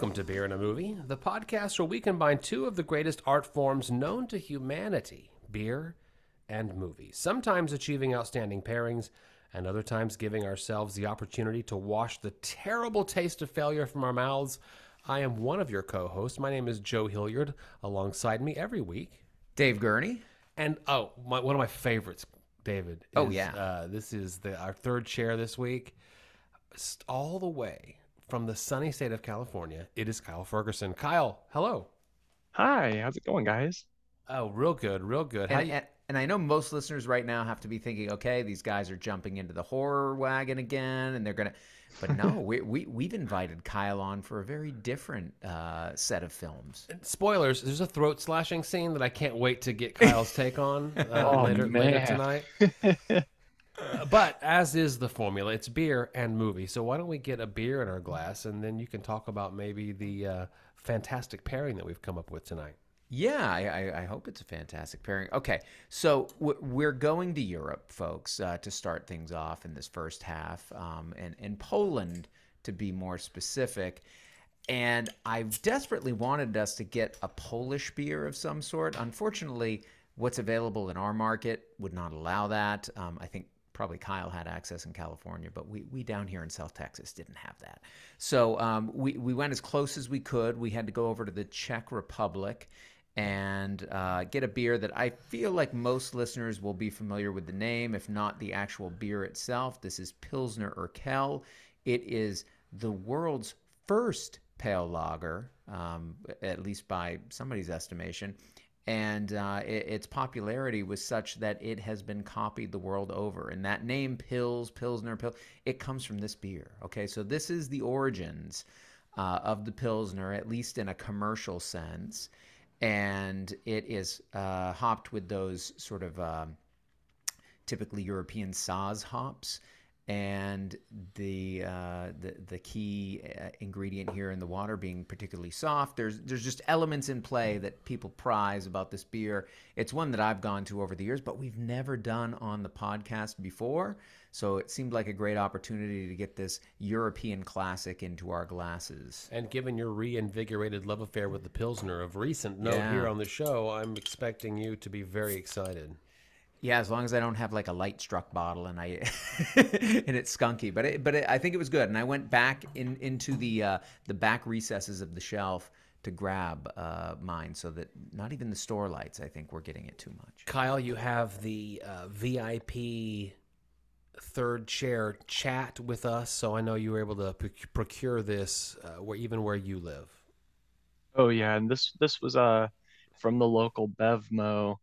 Welcome to Beer in a Movie, the podcast where we combine two of the greatest art forms known to humanity beer and movies, sometimes achieving outstanding pairings, and other times giving ourselves the opportunity to wash the terrible taste of failure from our mouths. I am one of your co hosts. My name is Joe Hilliard. Alongside me every week, Dave Gurney. and oh, my, one of my favorites, David. Oh, yeah. Uh, this is the our third chair this week. All the way from the sunny state of California, it is Kyle Ferguson. Kyle, hello. Hi, how's it going, guys? Oh, real good, real good. How And, you- and, and I know most listeners right now have to be thinking, okay, these guys are jumping into the horror wagon again, and they're gonna. But no, we, we we've invited Kyle on for a very different uh, set of films. Spoilers: There's a throat slashing scene that I can't wait to get Kyle's take on uh, Oh, later, later tonight. But as is the formula, it's beer and movie. So why don't we get a beer in our glass, and then you can talk about maybe the uh, fantastic pairing that we've come up with tonight. Yeah, I, I, I hope it's a fantastic pairing. Okay, so we're going to Europe, folks, uh, to start things off in this first half, um, and in Poland, to be more specific. And I've desperately wanted us to get a Polish beer of some sort. Unfortunately, what's available in our market would not allow that. Um, I think probably Kyle had access in California, but we, we down here in South Texas didn't have that. So um, we, we went as close as we could. We had to go over to the Czech Republic and uh, get a beer that I feel like most listeners will be familiar with the name, if not the actual beer itself. This is Pilsner Urquell. It is the world's first pale lager, um, at least by somebody's estimation. And uh, it, its popularity was such that it has been copied the world over. And that name, Pils, Pilsner, Pil, it comes from this beer. Okay, so this is the origins uh, of the Pilsner, at least in a commercial sense. And it is uh, hopped with those sort of um, typically European Saaz hops. And the, uh, the the key uh, ingredient here in the water being particularly soft. There's there's just elements in play that people prize about this beer. It's one that I've gone to over the years, but we've never done on the podcast before. So it seemed like a great opportunity to get this European classic into our glasses. And given your reinvigorated love affair with the Pilsner of recent note Yeah. here on the show, I'm expecting you to be very excited. Yeah, as long as I don't have like a light struck bottle and I and it's skunky, but it, but it, I think it was good. And I went back in into the uh, the back recesses of the shelf to grab uh, mine, so that not even the store lights, I think, were getting it too much. Kyle, you have the uh, VIP third chair chat with us, so I know you were able to procure this uh, where even where you live. Oh yeah, and this this was uh from the local Bevmo,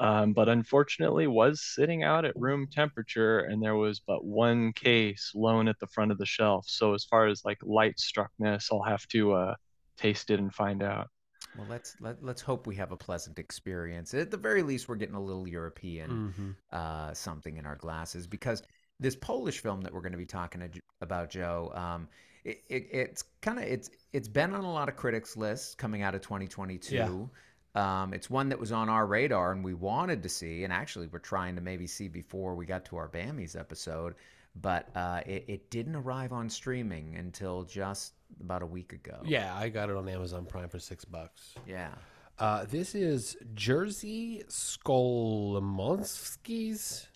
um, but unfortunately was sitting out at room temperature, and there was but one case lone at the front of the shelf. So as far as like light struckness, I'll have to uh taste it and find out. Well, let's let, let's hope we have a pleasant experience. At the very least, we're getting a little European Mm-hmm. uh, something in our glasses because this Polish film that we're going to be talking to, about, Joe, um, it, it, it's kind of it's it's been on a lot of critics' lists coming out of 2022. Yeah. Um, it's one that was on our radar and we wanted to see, and actually we're trying to maybe see before we got to our Bammies episode, but uh, it, it didn't arrive on streaming until just about a week ago. Yeah, I got it on Amazon Prime for six bucks. Yeah. Uh, this is Jerzy Skolimowski's.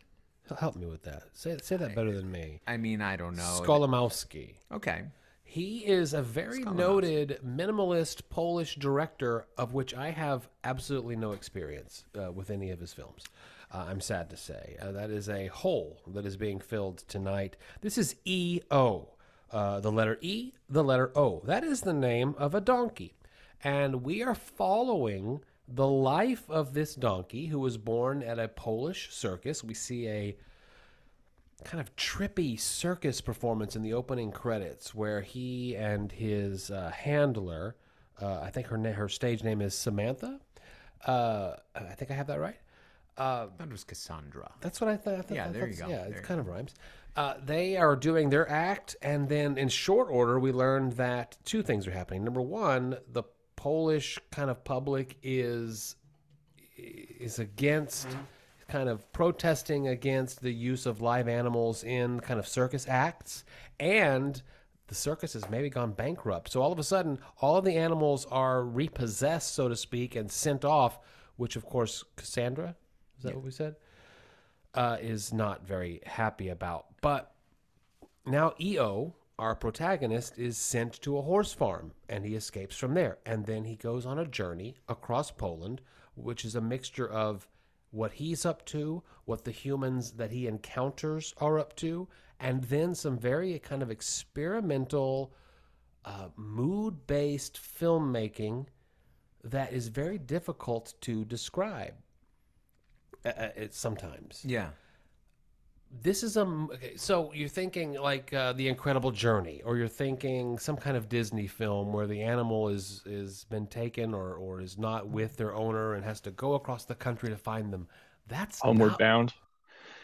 Help me with that. Say say that better than me. I mean, I don't know. Skolimowski. Okay. He is a very noted minimalist Polish director, of which I have absolutely no experience uh, with any of his films. Uh, I'm sad to say. Uh, that is a hole that is being filled tonight. This is E.O. Uh, the letter E, the letter O. That is the name of a donkey. And we are following the life of this donkey who was born at a Polish circus. We see a kind of trippy circus performance in the opening credits where he and his uh, handler, uh, I think her na- her stage name is Samantha. Uh, I think I have that right. Uh, That was Cassandra. that's what I thought. I thought- Yeah, I there you go. Yeah, There it kind of rhymes. Uh, they are doing their act, and then in short order, we learned that two things are happening. Number one, the Polish kind of public is is against kind of protesting against the use of live animals in kind of circus acts, and the circus has maybe gone bankrupt. So all of a sudden, all of the animals are repossessed, so to speak, and sent off, which of course Cassandra, is that what we said? Uh, is not very happy about. But now EO, our protagonist, is sent to a horse farm and he escapes from there. And then he goes on a journey across Poland, which is a mixture of what he's up to, what the humans that he encounters are up to, and then some very kind of experimental, uh, mood based filmmaking that is very difficult to describe uh, uh, sometimes Yeah. This is a okay, so you're thinking like uh, the incredible journey or you're thinking some kind of disney film where the animal is is been taken or or is not with their owner and has to go across the country to find them that's Homeward not, Bound.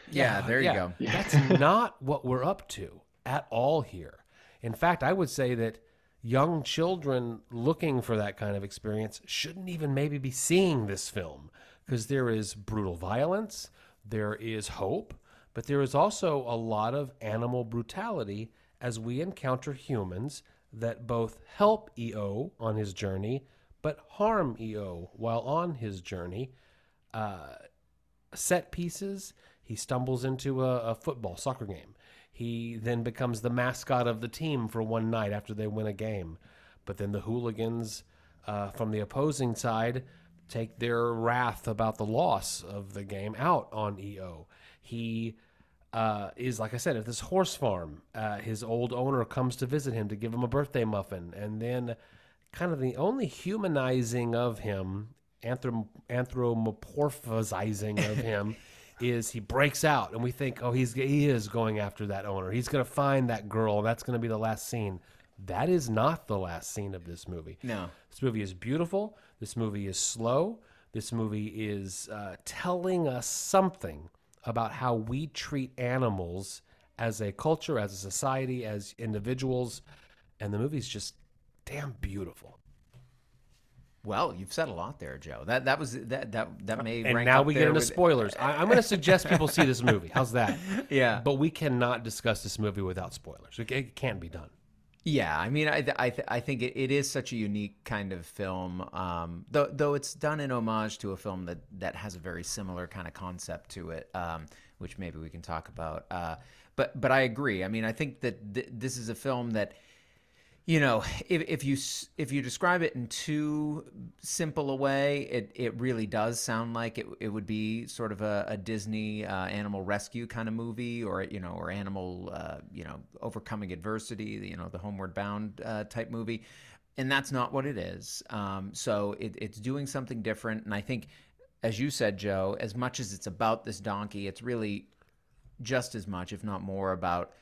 Yeah, there you go. that's not what we're up to at all here in fact i would say that young children looking for that kind of experience shouldn't even maybe be seeing this film because there is brutal violence there is hope but there is also a lot of animal brutality as we encounter humans that both help EO on his journey but harm EO while on his journey. Uh, set pieces, he stumbles into a, a football, soccer game. He then becomes the mascot of the team for one night after they win a game. But then the hooligans uh, from the opposing side take their wrath about the loss of the game out on EO. He uh, is, like I said, at this horse farm. Uh, his old owner comes to visit him to give him a birthday muffin. And then, kind of the only humanizing of him, anthrop- anthropomorphizing of him, is he breaks out. And we think, oh, he's, he is going after that owner. He's going to find that girl. That's going to be the last scene. That is not the last scene of this movie. No. This movie is beautiful. This movie is slow. This movie is uh, telling us something about how we treat animals as a culture, as a society, as individuals. And the movie's just damn beautiful. Well, you've said a lot there, Joe. That that was that that that may And rank now we get into with- spoilers. I, I'm going to suggest people see this movie. How's that? Yeah. But we cannot discuss this movie without spoilers. It, it can't be done. Yeah, I mean, I th- I, th- I think it, it is such a unique kind of film. Um, though though it's done in homage to a film that that has a very similar kind of concept to it, um, which maybe we can talk about. Uh, but but I agree. I mean, I think that th- this is a film that. You know, if, if you if you describe it in too simple a way, it, it really does sound like it, it would be sort of a, a Disney uh, animal rescue kind of movie, or you know, or animal uh, you know overcoming adversity, you know, the Homeward Bound uh, type movie, and that's not what it is. Um, so it, it's doing something different, and I think, as you said, Joe, as much as it's about this donkey, it's really just as much, if not more, about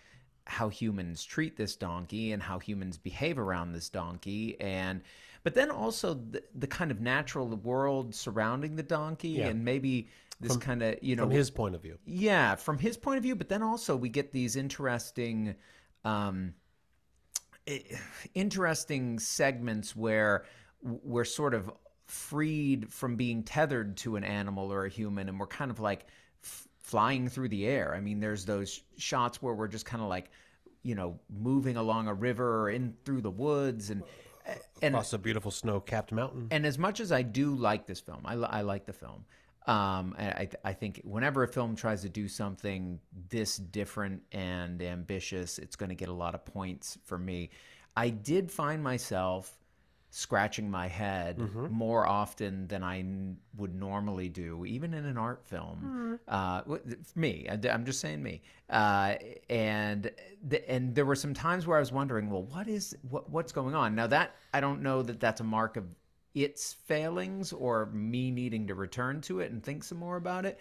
how humans treat this donkey and how humans behave around this donkey and but then also the, the kind of natural world surrounding the donkey Yeah. and maybe this kind of you know From his point of view. yeah from his point of view but then also we get these interesting um interesting segments where we're sort of freed from being tethered to an animal or a human and we're kind of like flying through the air i mean there's those shots where we're just kind of like you know moving along a river or in through the woods and and Across a beautiful snow-capped mountain. and as much as I do like this film, I, I like the film. Um, I, I- I think whenever a film tries to do something this different and ambitious, it's going to get a lot of points for me. I did find myself scratching my head more often than I n- would normally do, even in an art film. Uh, w- for me, I'm just saying me. Uh, and the, and there were some times where I was wondering, well, what is what what's going on now? That I don't know that that's a mark of its failings or me needing to return to it and think some more about it.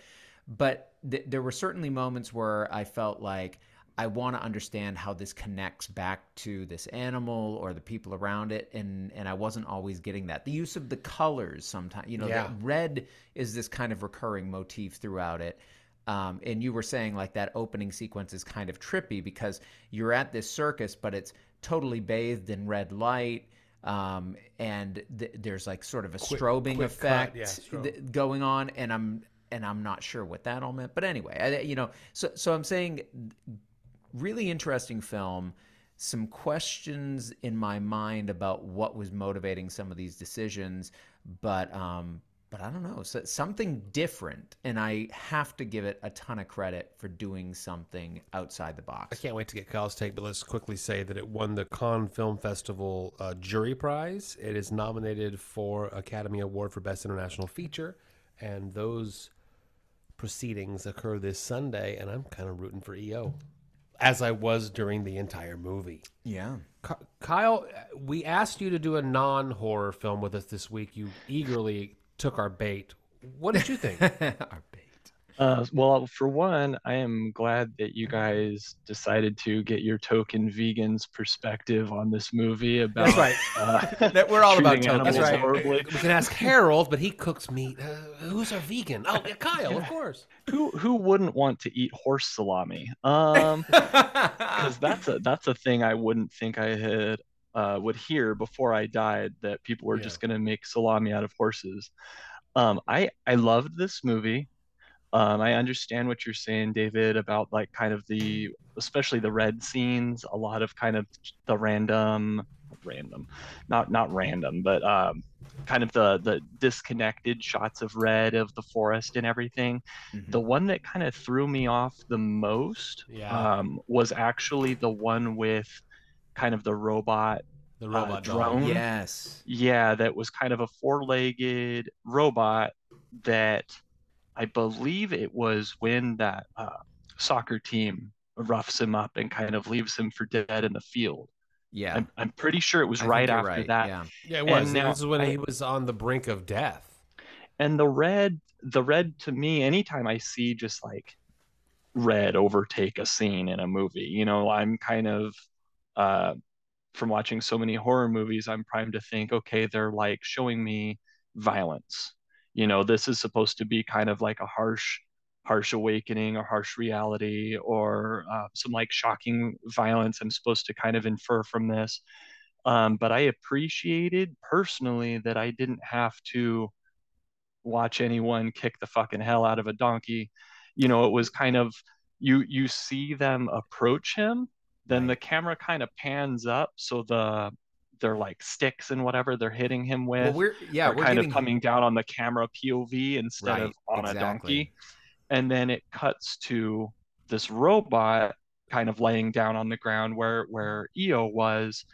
But th- there were certainly moments where I felt like I want to understand how this connects back to this animal or the people around it, and and I wasn't always getting that. The use of the colors sometimes, you know, Yeah. that red is this kind of recurring motif throughout it. Um, and you were saying like that opening sequence is kind of trippy because you're at this circus, but it's totally bathed in red light. Um, and th- there's like sort of a strobing quick effect yeah, strobe. th- going on, and I'm and I'm not sure what that all meant. But anyway, I, you know, so so I'm saying really interesting film some questions in my mind about what was motivating some of these decisions, but um, but I don't know, so something different, and I have to give it a ton of credit for doing something outside the box. I can't wait to get Kyle's take, but let's quickly say that it won the Cannes Film Festival uh, Jury Prize. It is nominated for Academy Award for Best International Feature, and those proceedings occur this Sunday, and I'm kind of rooting for EO, as I was during the entire movie. Yeah. Kyle, we asked you to do a non-horror film with us this week. You eagerly took our bait. What did you think? Our bait. Uh, well, for one, I am glad that you guys decided to get your token vegan's perspective on this movie about That's right. uh, That we're all about treating tokens. That's right. horribly. We can ask Harold, but he cooks meat. Uh, who's our vegan? Oh, yeah, Kyle, of course. Who who wouldn't want to eat horse salami? Um, because that's a that's a thing I wouldn't think I had uh, would hear before I died that people were Yeah. just gonna make salami out of horses. Um, I I loved this movie. Um, I understand what you're saying, David, about like kind of the especially the red scenes, a lot of kind of the random random not not random but um kind of the the disconnected shots of red of the forest and everything Mhm. the one that kind of threw me off the most Yeah. um, was actually the one with kind of the robot. The Uh, robot dog. drone? yes. Yeah, that was kind of a four legged robot that I believe it was when that uh, soccer team roughs him up and kind of leaves him for dead in the field. Yeah. I'm, I'm pretty sure it was I right you're after right, that. Yeah. Yeah, it was. And now this is when I- he was on the brink of death. and the red the red to me anytime i see just like red overtake a scene in a movie you know i'm kind of uh from watching so many horror movies i'm primed to think okay they're like showing me violence you know this is supposed to be kind of like a harsh harsh awakening or harsh reality or uh, some like shocking violence i'm supposed to kind of infer from this um, but i appreciated personally that i didn't have to watch anyone kick the fucking hell out of a donkey. You know, it was kind of you you see them approach him, then the camera kind of pans up so the they're like sticks and whatever they're hitting him with Well, we're yeah, we're kind getting of coming down on the camera POV instead Right, of on a donkey. And then it cuts to this robot kind of laying down on the ground where where EO was,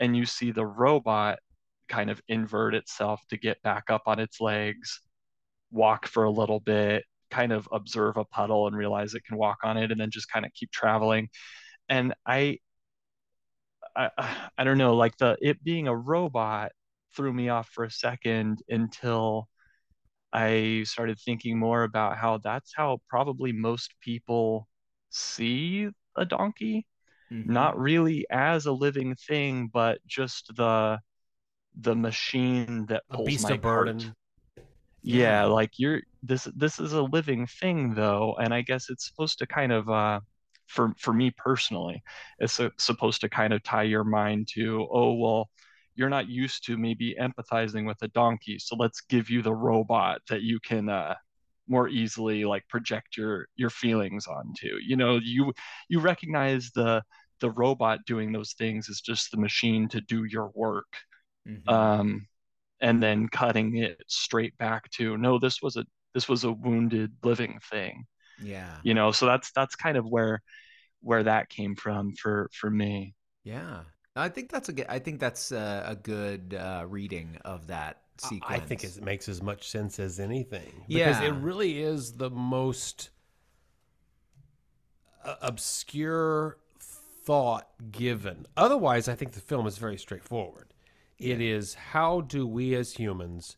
and you see the robot kind of invert itself to get back up on its legs, walk for a little bit, kind of observe a puddle and realize it can walk on it, and then just kind of keep traveling. And I I, I don't know, like the it being a robot threw me off for a second until I started thinking more about how that's how probably most people see a donkey, Mhm. not really as a living thing, but just the the machine that A pulls beast my of burden. cart. Yeah, like you're this this is a living thing though, and I guess it's supposed to kind of uh for for me personally, it's su- supposed to kind of tie your mind to, oh well, you're not used to maybe empathizing with a donkey, so let's give you the robot that you can uh more easily like project your your feelings onto. You know, you you recognize the the robot doing those things is just the machine to do your work Mhm. um, and then cutting it straight back to no this was a this was a wounded living thing yeah. you know so that's that's kind of where where that came from for for me Yeah. I think that's a good I think that's a, a good uh, reading of that sequence. I think it makes as much sense as anything. Because it really is the most uh, obscure thought given. Otherwise, I think the film is very straightforward. It is how do we as humans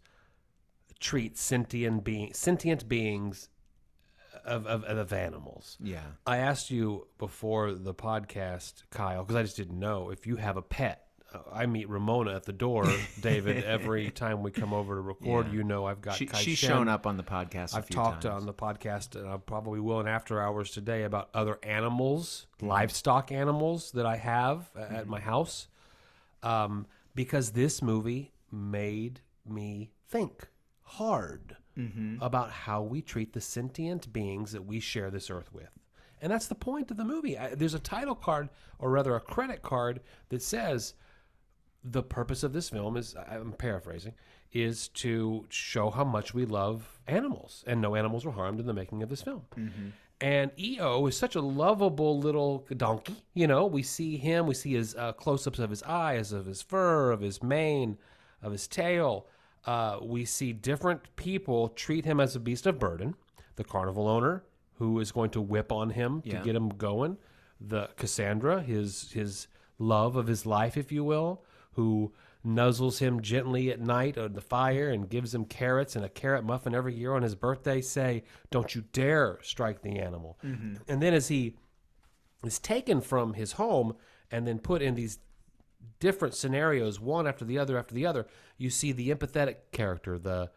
treat sentient being sentient beings of, of, of animals? Yeah. I asked you before the podcast, Kyle, because I just didn't know if you have a pet. Uh, I meet Ramona at the door, David, every time we come over to record. Yeah. You know, I've got She, she's Shen. shown up on the podcast. I've talked on the podcast, and I probably will in after hours today about other animals, livestock animals that I have a- at my house, um, because this movie made me think hard Mm-hmm. about how we treat the sentient beings that we share this earth with. And that's the point of the movie. I, there's a title card, or rather a credit card, that says the purpose of this film is I'm paraphrasing is to show how much we love animals and no animals were harmed in the making of this film. And EO is such a lovable little donkey. You know, we see him, we see his uh, close ups of his eyes, of his fur, of his mane, of his tail. Uh, we see different people treat him as a beast of burden. The carnival owner, who is going to whip on him Yeah. to get him going. The Cassandra, his his love of his life, if you will, who nuzzles him gently at night on the fire and gives him carrots and a carrot muffin every year on his birthday. Say, "Don't you dare strike the animal!" And then as he is taken from his home and then put in these different scenarios, one after the other after the other, you see the empathetic character, the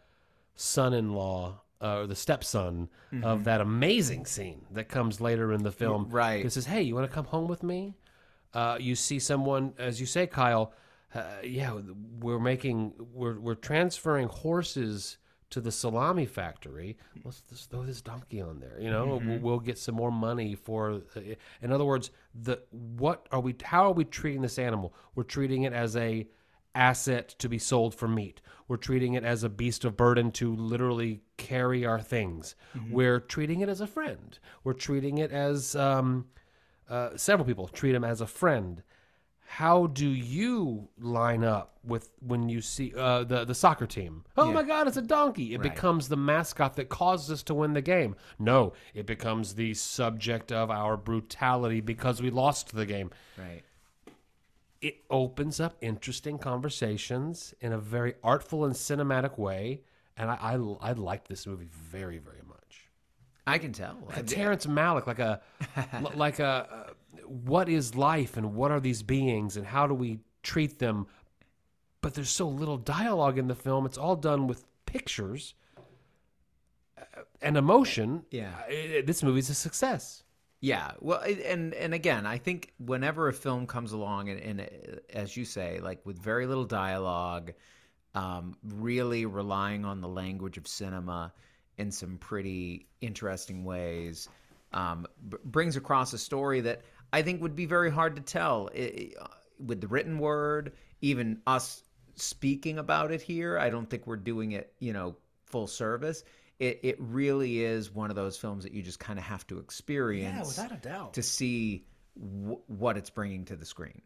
son-in-law uh, or the stepson of that amazing scene that comes later in the film. Right. That says, "Hey, you want to come home with me?" Uh, you see someone, as you say, Kyle. Uh, yeah, we're making we're we're transferring horses to the salami factory. Let's just throw this donkey on there. You know, we'll, we'll get some more money for. Uh, in other words, the what are we? How are we treating this animal? We're treating it as a asset to be sold for meat. We're treating it as a beast of burden to literally carry our things. We're treating it as a friend. We're treating it as um, uh, several people treat him as a friend. How do you line up with when you see uh, the the soccer team? Oh my God, it's a donkey! It Right. becomes the mascot that causes us to win the game. No, it becomes the subject of our brutality because we lost the game Right. it opens up interesting conversations in a very artful and cinematic way. And I, I, I liked this movie very, very much. I can tell. A Terrence Malick, like a, like a, what is life and what are these beings and how do we treat them? But there's so little dialogue in the film. It's all done with pictures uh, and emotion. Yeah. This movie's a success. Yeah, well, and and again, I think whenever a film comes along, and, and uh, as you say, like with very little dialogue, um, really relying on the language of cinema in some pretty interesting ways, um, b- brings across a story that I think would be very hard to tell i- i- with the written word. Even us speaking about it here, I don't think we're doing it, you know, full service. It, it really is one of those films that you just kind of have to experience Yeah, without a doubt. to see w- what it's bringing to the screen.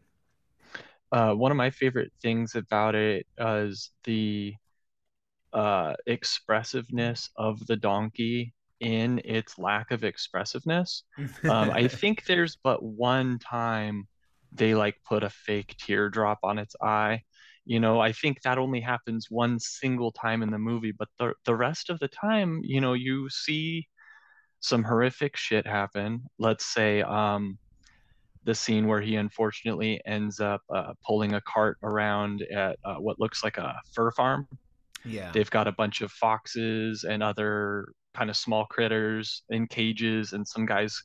uh, one of my favorite things about it is the uh, expressiveness of the donkey in its lack of expressiveness. Um, I think there's but one time they like put a fake teardrop on its eye. You know, I think that only happens one single time in the movie, but the the rest of the time, you know, you see some horrific shit happen. Let's say um the scene where he unfortunately ends up uh, pulling a cart around at uh, what looks like a fur farm. yeah. They've got a bunch of foxes and other kind of small critters in cages, and some guys,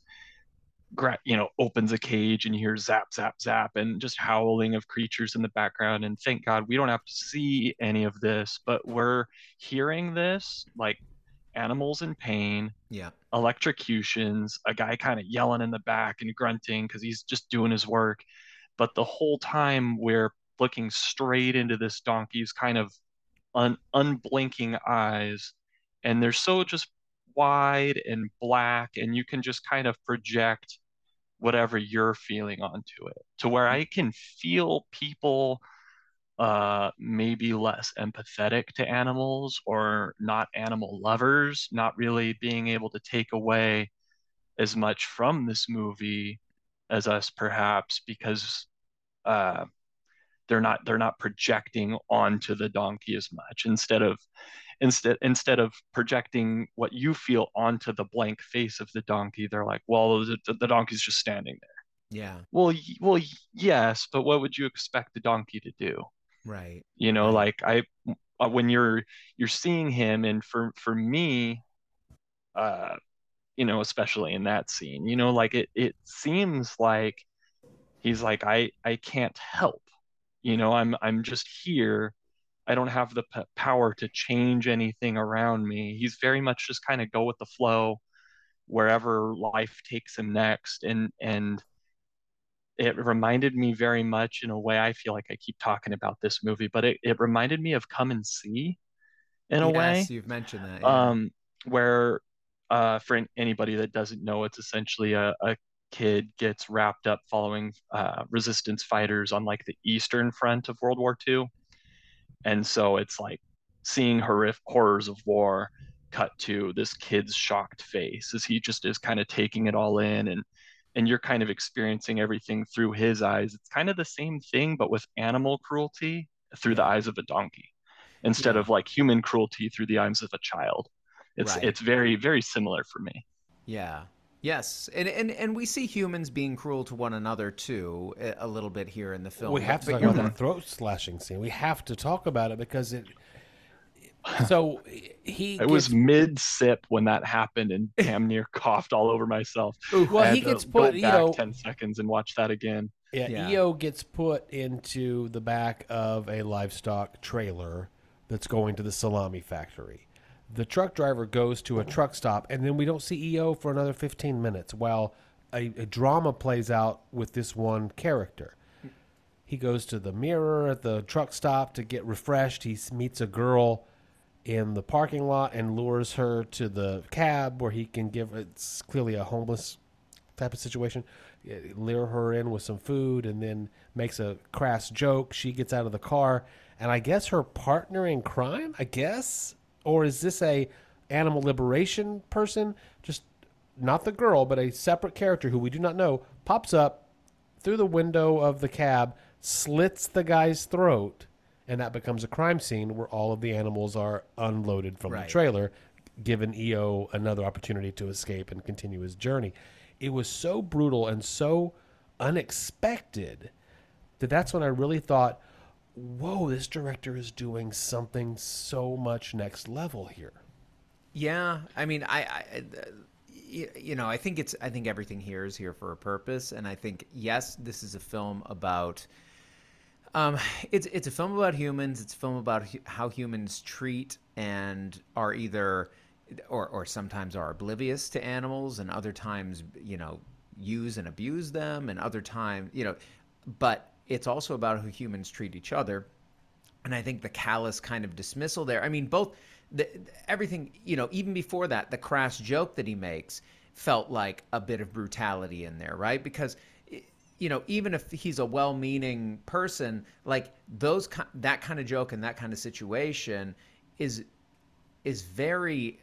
gra- you know, opens a cage and you hear zap, zap, zap, and just howling of creatures in the background. And thank God we don't have to see any of this, but we're hearing this like animals in pain, Yeah. electrocutions, a guy kind of yelling in the back and grunting because he's just doing his work. But the whole time we're looking straight into this donkey's kind of un- unblinking eyes, and they're so just wide and black, and you can just kind of project whatever you're feeling onto it to where I can feel people uh maybe less empathetic to animals or not animal lovers not really being able to take away as much from this movie as us perhaps because uh they're not they're not projecting onto the donkey as much instead of instead instead of projecting what you feel onto the blank face of the donkey they're like well the, the donkey's just standing there Yeah. well well yes but what would you expect the donkey to do Right. you know Right. like i uh, when you're you're seeing him and for for me uh you know especially in that scene you know like it it seems like he's like i i can't help you know i'm i'm just here i don't have the p- power to change anything around me he's very much just kind of go with the flow wherever life takes him next and and it reminded me very much in a way I feel like I keep talking about this movie, but it, it reminded me of Come and See in a yes, way. You've mentioned that. Yeah. Um, where uh, for anybody that doesn't know, it's essentially a, a kid gets wrapped up following uh, resistance fighters on like the eastern front of World War II. And so it's like seeing horrific horrors of war cut to this kid's shocked face as he just is kind of taking it all in and and you're kind of experiencing everything through his eyes. It's kind of the same thing, but with animal cruelty through the eyes of a donkey instead yeah. of like human cruelty through the eyes of a child. It's right. it's very very similar for me. Yeah. Yes, and, and and we see humans being cruel to one another too a little bit here in the film. We have to talk about that throat slashing scene. We have to talk about it because it. So he. It gets, was mid sip when that happened, and damn near coughed all over myself. Well, he gets put. Go you know, ten seconds and watch that again. Yeah, yeah, EO gets put into the back of a livestock trailer that's going to the salami factory the truck driver goes to a truck stop, and then we don't see EO for another 15 minutes while a, a drama plays out with this one character. He goes to the mirror at the truck stop to get refreshed. He meets a girl in the parking lot and lures her to the cab where he can give it's clearly a homeless type of situation lure her in with some food and then makes a crass joke she gets out of the car and i guess her partner in crime i guess or is this a animal liberation person? Just not the girl, but a separate character who we do not know pops up through the window of the cab, slits the guy's throat, and that becomes a crime scene where all of the animals are unloaded from right. the trailer, giving EO another opportunity to escape and continue his journey. It was so brutal and so unexpected that that's when I really thought, whoa, this director is doing something so much next level here. Yeah, I mean, I, I you know, I think it's I think everything here is here for a purpose, and I think yes, this is a film about. Um, it's it's a film about humans. It's a film about how humans treat and are either, or or sometimes are oblivious to animals, and other times you know use and abuse them, and other times you know, but it's also about how humans treat each other. And I think the callous kind of dismissal there. I mean, both the, everything, you know, even before that, the crass joke that he makes felt like a bit of brutality in there, right? Because you know, even if he's a well-meaning person, like those that kind of joke and that kind of situation is is very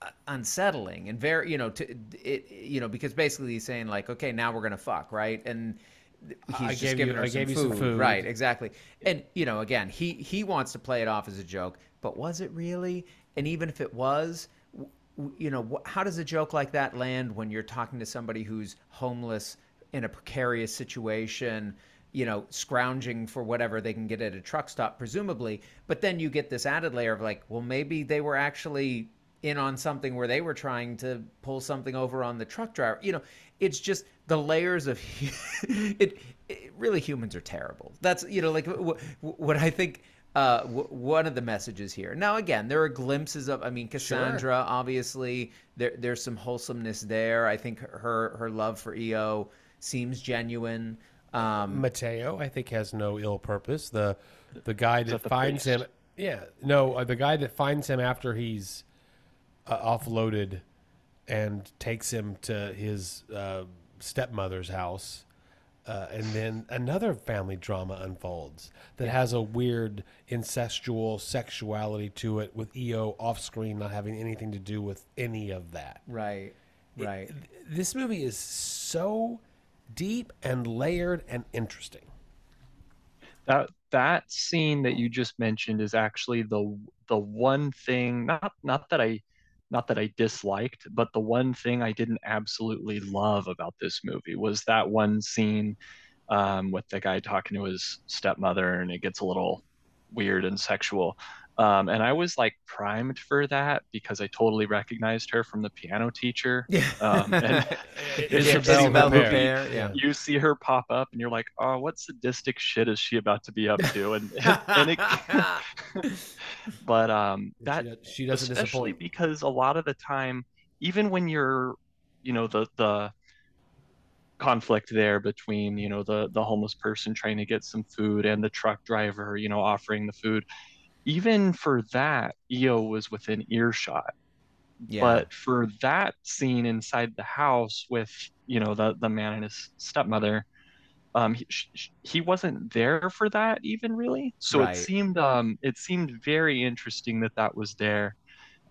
uh, unsettling and very, you know, to it, you know, because basically he's saying like, okay, now we're gonna fuck, right? And he's I just giving you, her I some, food. some food. Right, exactly. And you know, again, he he wants to play it off as a joke, but was it really? And even if it was, you know, how does a joke like that land when you're talking to somebody who's homeless in a precarious situation? you know, scrounging for whatever they can get at a truck stop, presumably. But then you get this added layer of like, well, maybe they were actually in on something where they were trying to pull something over on the truck driver. You know, it's just the layers of it, it really humans are terrible. That's you know like what, what I think uh, w- one of the messages here. Now, again, there are glimpses of. I mean, Cassandra. Sure. Obviously, there there's some wholesomeness there. I think her her love for EO seems genuine. Um, Mateo, I think, has no ill purpose. The the guy that, that finds him. Yeah, no, uh, the guy that finds him after he's uh, offloaded and takes him to his uh, stepmother's house. Uh, and then another family drama unfolds that has a weird incestual sexuality to it with EO off screen not having anything to do with any of that. Right. Right. It, this movie is so deep and layered and interesting. That that scene that you just mentioned is actually the the one thing not not that I not that I disliked, but the one thing I didn't absolutely love about this movie was that one scene um, with the guy talking to his stepmother, and it gets a little weird and sexual. Um, and I was like primed for that because I totally recognized her from the piano teacher. Yeah. Um, and Isabelle Huppert. Yeah. You see her pop up, and you're like, "Oh, what sadistic shit is she about to be up to?" And, and it, but um, that she, she doesn't especially disappoint. because a lot of the time, even when you're you know the the conflict there between you know the the homeless person trying to get some food and the truck driver you know offering the food even for that eo was within earshot Yeah. but for that scene inside the house with you know the the man and his stepmother um he, sh- he wasn't there for that even really so Right. it seemed um it seemed very interesting that that was there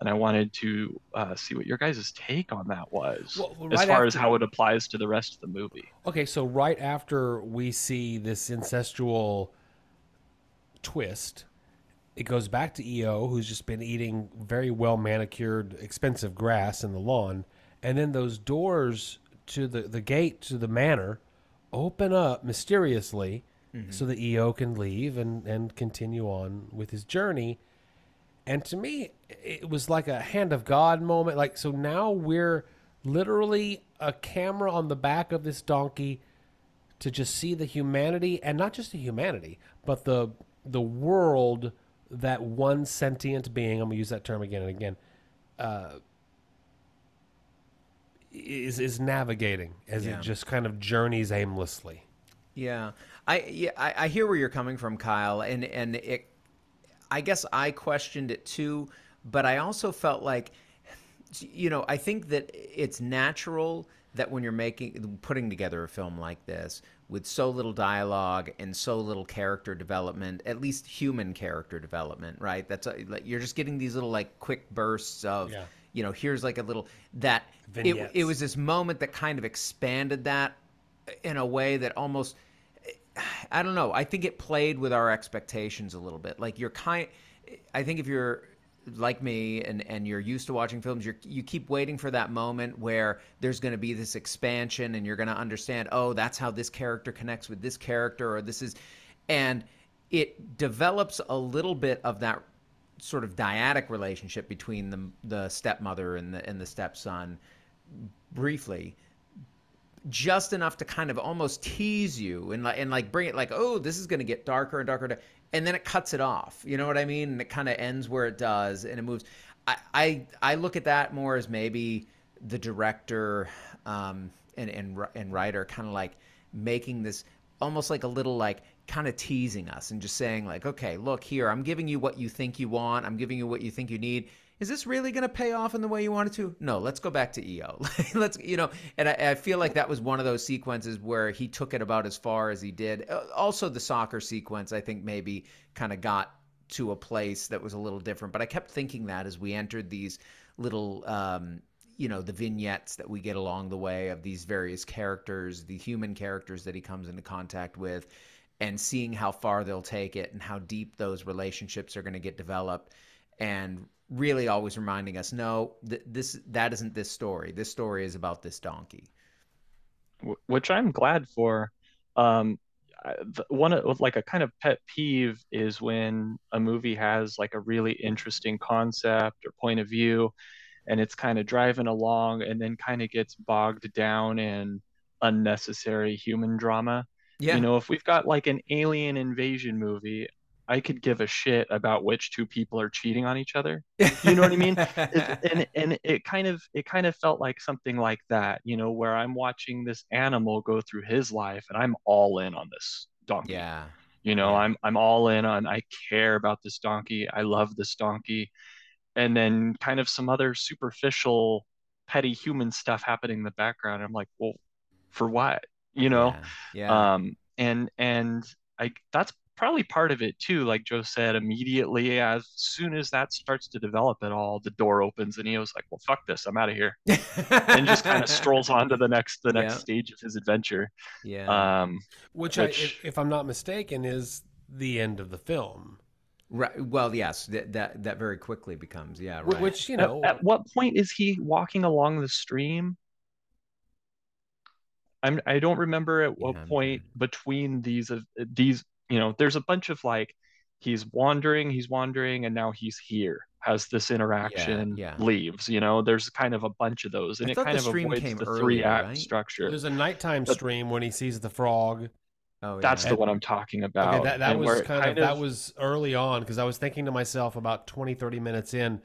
and i wanted to uh, see what your guys' take on that was Well, as right far as how it applies to the rest of the movie Okay, so right after we see this incestual twist, it goes back to EO, who's just been eating very well manicured, expensive grass in the lawn, and then those doors to the, the gate to the manor open up mysteriously mm-hmm. so that EO can leave and, and continue on with his journey. And to me, it was like a hand of God moment. Like, so now we're literally a camera on the back of this donkey to just see the humanity, and not just the humanity, but the the world that one sentient being. I'm gonna use that term again and again. Uh, is is navigating as Yeah. it just kind of journeys aimlessly. Yeah, I yeah I, I hear where you're coming from, Kyle, and and it. I guess I questioned it too, but I also felt like, you know, I think that it's natural that when you're making putting together a film like this with so little dialogue and so little character development, at least human character development, right? That's a, like you're just getting these little like quick bursts of, Yeah. you know, here's like a little that it, it was this moment that kind of expanded that in a way that almost I don't know. I think it played with our expectations a little bit. Like you're kind I think if you're like me and and you're used to watching films, you you keep waiting for that moment where there's going to be this expansion and you're going to understand, "Oh, that's how this character connects with this character or this is and it develops a little bit of that sort of dyadic relationship between the the stepmother and the and the stepson briefly just enough to kind of almost tease you and like and like bring it like oh this is going to get darker and darker and then it cuts it off. You know what i mean? And it kind of ends where it does and it moves. I i, I look at that more as maybe the director um and and, and writer kind of like making this almost like a little like kind of teasing us and just saying like okay look here i'm giving you what you think you want. I'm giving you what you think you need is this really going to pay off in the way you want it to? No let's go back to eo let's you know and I, I feel like that was one of those sequences where he took it about as far as he did. Uh, also the soccer sequence i think maybe kind of got to a place that was a little different but i kept thinking that as we entered these little um, you know the vignettes that we get along the way of these various characters the human characters that he comes into contact with and seeing how far they'll take it and how deep those relationships are going to get developed. And really always reminding us no th- this that isn't this story this story is about this donkey which I'm glad for. Um, one of like a kind of pet peeve is when a movie has like a really interesting concept or point of view, and it's kind of driving along and then kind of gets bogged down in unnecessary human drama. yeah You know, if we've got like an alien invasion movie, I could give a shit about which two people are cheating on each other. You know what I mean? It- and and it kind of it kind of felt like something like that, you know, where I'm watching this animal go through his life and I'm all in on this donkey. yeah You know, Yeah. I'm I'm all in on I care about this donkey. I love this donkey. And then kind of some other superficial petty human stuff happening in the background. I'm like, well, for what? You know? yeah, yeah. um and and i that's probably part of it too like joe said immediately as soon as that starts to develop at all the door opens and he was like well fuck this i'm out of here. And just kind of strolls on to the next the next Yeah. stage of his adventure. Yeah. Um Which, I, if, if I'm not mistaken, is the end of the film. right well yes that that, that very quickly becomes yeah right. Which, you know, at, what point is he walking along the stream? I'm i don't remember at what Yeah, I'm point between these of these you know there's a bunch of like he's wandering he's wandering and now he's here has this interaction yeah. leaves you know there's kind of a bunch of those and I it thought kind of avoids came the earlier, three act right? structure there's a nighttime But- stream when he sees the frog. oh that's yeah. the one i'm talking about Okay, that, that was where it kind, of, that was early on because I was thinking to myself about 20, 30 minutes in.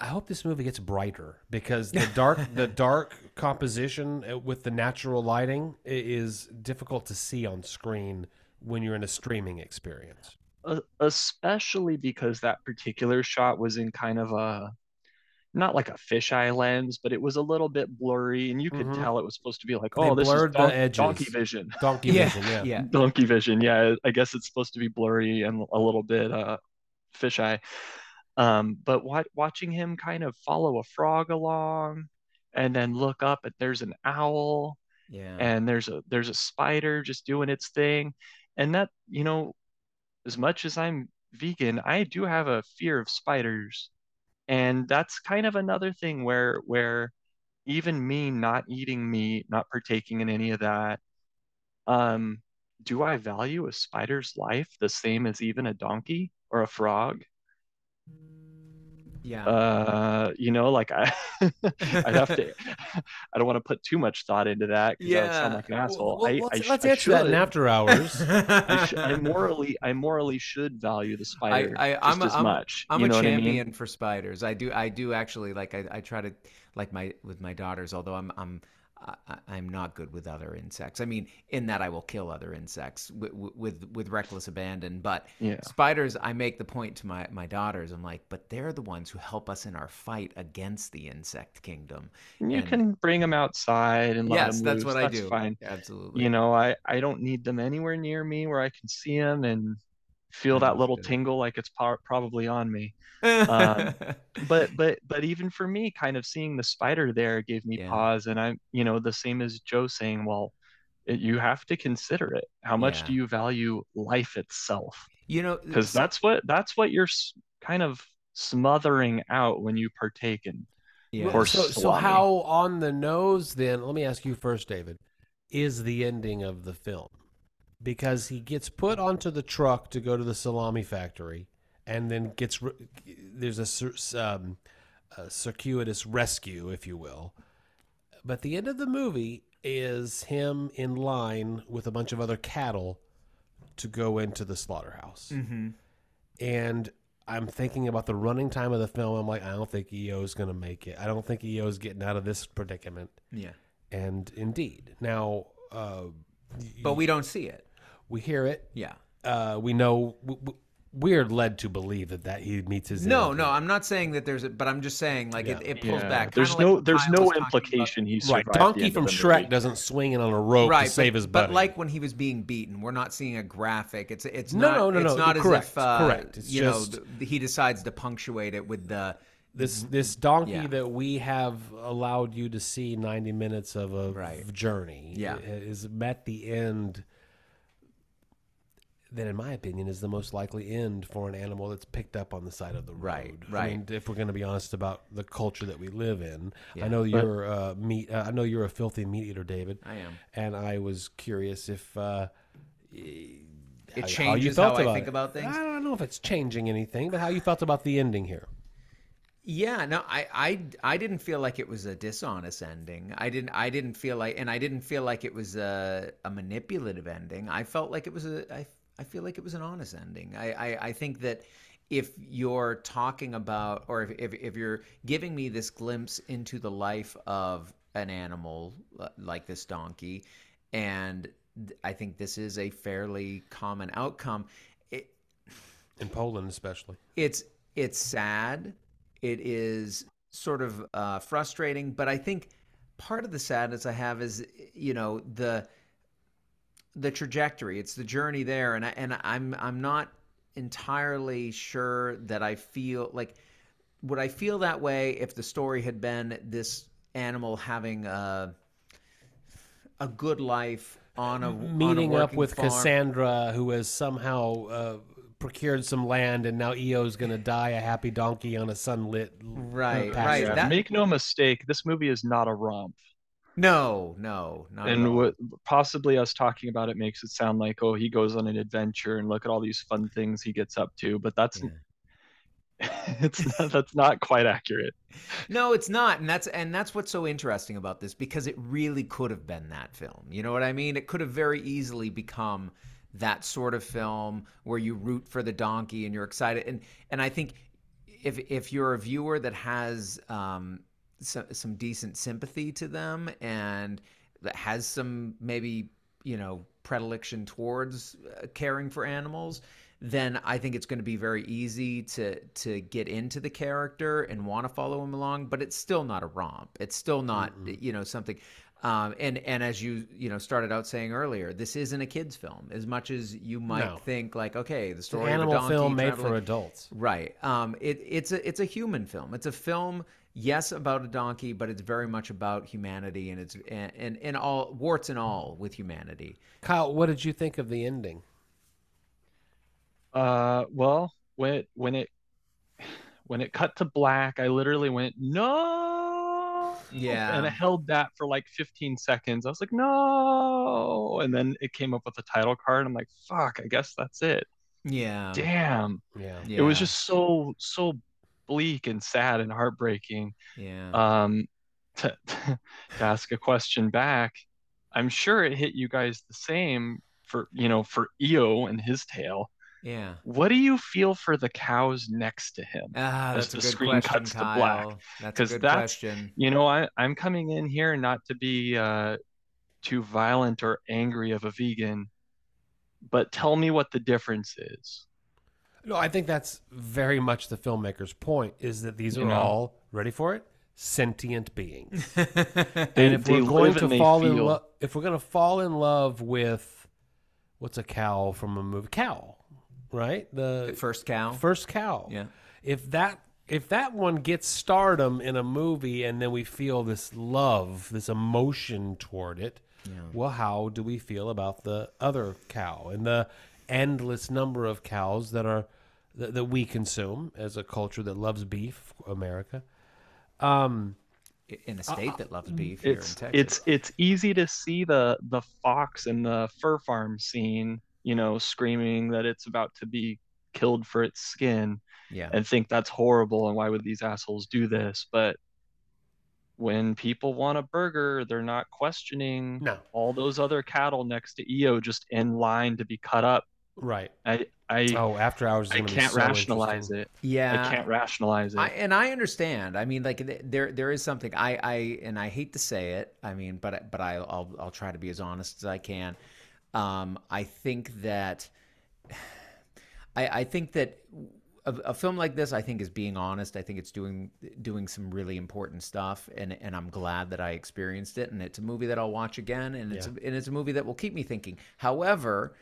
I hope this movie gets brighter because the dark the dark composition uh, with the natural lighting is difficult to see on screen when you're in a streaming experience. Uh, especially because that particular shot was in kind of a not like a fisheye lens, but it was a little bit blurry, and you could Mhm. tell it was supposed to be like, They oh, this is blurred the don- edges. donkey vision. Donkey yeah, vision, yeah. yeah. Donkey vision, yeah. I guess it's supposed to be blurry and a little bit uh fisheye. Um, but wa- watching him kind of follow a frog along and then look up and there's an owl Yeah. and there's a there's a spider just doing its thing and that you know as much as i'm vegan i do have a fear of spiders. And that's kind of another thing where where even me not eating meat not partaking in any of that um do i value a spider's life the same as even a donkey or a frog yeah. uh you know like i i'd have to i don't want to put too much thought into that because that would sound Yeah. like an asshole Well, I, let's I, sh- let's I answer that in should. after hours. I, sh- I morally i morally should value the spider I- just I'm a- as I'm- much I'm you a know I champion mean? for spiders. I do. I do actually like. I, I try to like my with my daughters. Although I'm I'm I, I'm not good with other insects. I mean, in that I will kill other insects with with, with reckless abandon. But Yeah. spiders, I make the point to my my daughters. I'm like, but they're the ones who help us in our fight against the insect kingdom. you and- can bring them outside and let yes, them that's loose. what I That's do. fine Absolutely. you know i i don't need them anywhere near me where i can see them and feel that little tingle like it's po- probably on me um, but but but even for me kind of seeing the spider there gave me Yeah. pause and i'm you know the same as joe saying well it, you have to consider it how much Yeah. do you value life itself you know, because that's what that's what you're s- kind of smothering out when you partake in yeah. or so, so how on the nose then? Let me ask you first, David. Is the ending of the film because he gets put onto the truck to go to the salami factory, and then gets re- there's a, um, a circuitous rescue, if you will. But the end of the movie is him in line with a bunch of other cattle to go into the slaughterhouse hmm and I'm thinking about the running time of the film. I'm like, I don't think EO is going to make it. I don't think EO is getting out of this predicament. Yeah. And indeed, now uh, But we don't see it. We hear it. Yeah. Uh, we know we, we- we're led to believe that that he meets his No, end. no, I'm not saying that there's a, but I'm just saying like it, Yeah. it pulls Yeah. back. there's Kinda no like there's Kyle no was about. implication he right. survived the Donkey from Shrek movie. doesn't swing in on a rope Right, to save but, his but like when he was being beaten, we're not seeing a graphic. It's it's No, not no, no, it's no, not as correct, if uh, correct. It's you just- know he decides to punctuate it with the this this donkey Yeah. that we have allowed you to see 90 minutes of a Right. journey Yeah. is met the end that in my opinion is the most likely end for an animal that's picked up on the side of the road Right, right. I mean, if we're going to be honest about the culture that we live in Yeah. i know you're uh, meat uh, i know you're a filthy meat eater david I am. and i was curious if uh, It how- how you changes how, I think it. about things. i don't know if it's changing anything but how you felt about the ending here Yeah, no, I, I, I didn't feel like it was a dishonest ending. I didn't, I didn't feel like, and I didn't feel like it was a, a manipulative ending. I felt like it was a, I, I feel like it was an honest ending. I, I, I think that if you're talking about, or if, if, if you're giving me this glimpse into the life of an animal uh, like this donkey, and I think this is a fairly common outcome. It, in poland especially it's it's sad it is sort of uh, frustrating but i think part of the sadness i have is you know the the trajectory it's the journey there and I, and i'm i'm not entirely sure that i feel like would i feel that way if the story had been this animal having a a good life on a on a meeting up with farm? Cassandra, who has somehow uh, procured some land, and now Eo's going to die a happy donkey on a sunlit Right, pasture. right. Yeah, that- make no mistake this movie is not a romp no no not and what possibly us talking about it makes it sound like oh he goes on an adventure and look at all these fun things he gets up to but that's it's not, that's not quite accurate No, it's not, and that's and that's what's so interesting about this because it really could have been that film. You know what I mean? It could have very easily become that sort of film where you root for the donkey and you're excited and and I think if if you're a viewer that has um, some some decent sympathy to them and that has some maybe you know predilection towards uh, caring for animals then I think it's going to be very easy to to get into the character and want to follow him along. But it's still not a romp. It's still not you know something. Um, and and as you you know started out saying earlier, this isn't a kids film as much as you might No. think like okay the An story animal of a donkey film made traveling- for adults. Right. Um, it, it's a it's a human film. It's a film, yes, about a donkey, but it's very much about humanity and it's and and, and all warts and all with humanity. Kyle, what did you think of the ending? Uh, well, when it, when it when it cut to black, I literally went no. Yeah. And I held that for like 15 seconds. I was like, no. And then it came up with the title card. I'm like, fuck, I guess that's it. Yeah. Damn. Yeah. It was just so so bleak and sad and heartbreaking. yeah. Um, to, to ask a question back, I'm sure it hit you guys the same for you know for EO and his tale. yeah. What do you feel for the cows next to him? Ah, as that's a the good screen question, cuts to Kyle. black. That's a good that's- question. You know, I, I'm coming in here not to be uh, too violent or angry of a vegan, but tell me what the difference is. No, I think that's very much the filmmaker's point is that these You are know. all ready for it sentient beings. They, and if we're going to and they fall in love, if we're going to fall in love with what's a cow from a movie? Cow, right? The First cow. first cow. Yeah. If that if that one gets stardom in a movie and then we feel this love, this emotion toward it, well, how do we feel about the other cow and the endless number of cows that are that, that we consume as a culture that loves beef, America? Um, in a state that loves beef here in it's Texas. it's it's easy to see the the fox in the fur farm scene, you know, screaming that it's about to be killed for its skin yeah. and think that's horrible and why would these assholes do this? But when people want a burger, they're not questioning no, all those other cattle next to EO just in line to be cut up. Right. I I Oh, after hours. Is I gonna be can't so rationalize it. Yeah. I can't rationalize it. I, and I understand. I mean, like there there is something I I and I hate to say it. I mean, but I- but I, I'll I'll try to be as honest as I can. Um, I think that I I think that a, a film like this, I think, is being honest. I think it's doing doing some really important stuff, and and I'm glad that I experienced it. And it's a movie that I'll watch again, and it's a, and it's a movie that will keep me thinking. However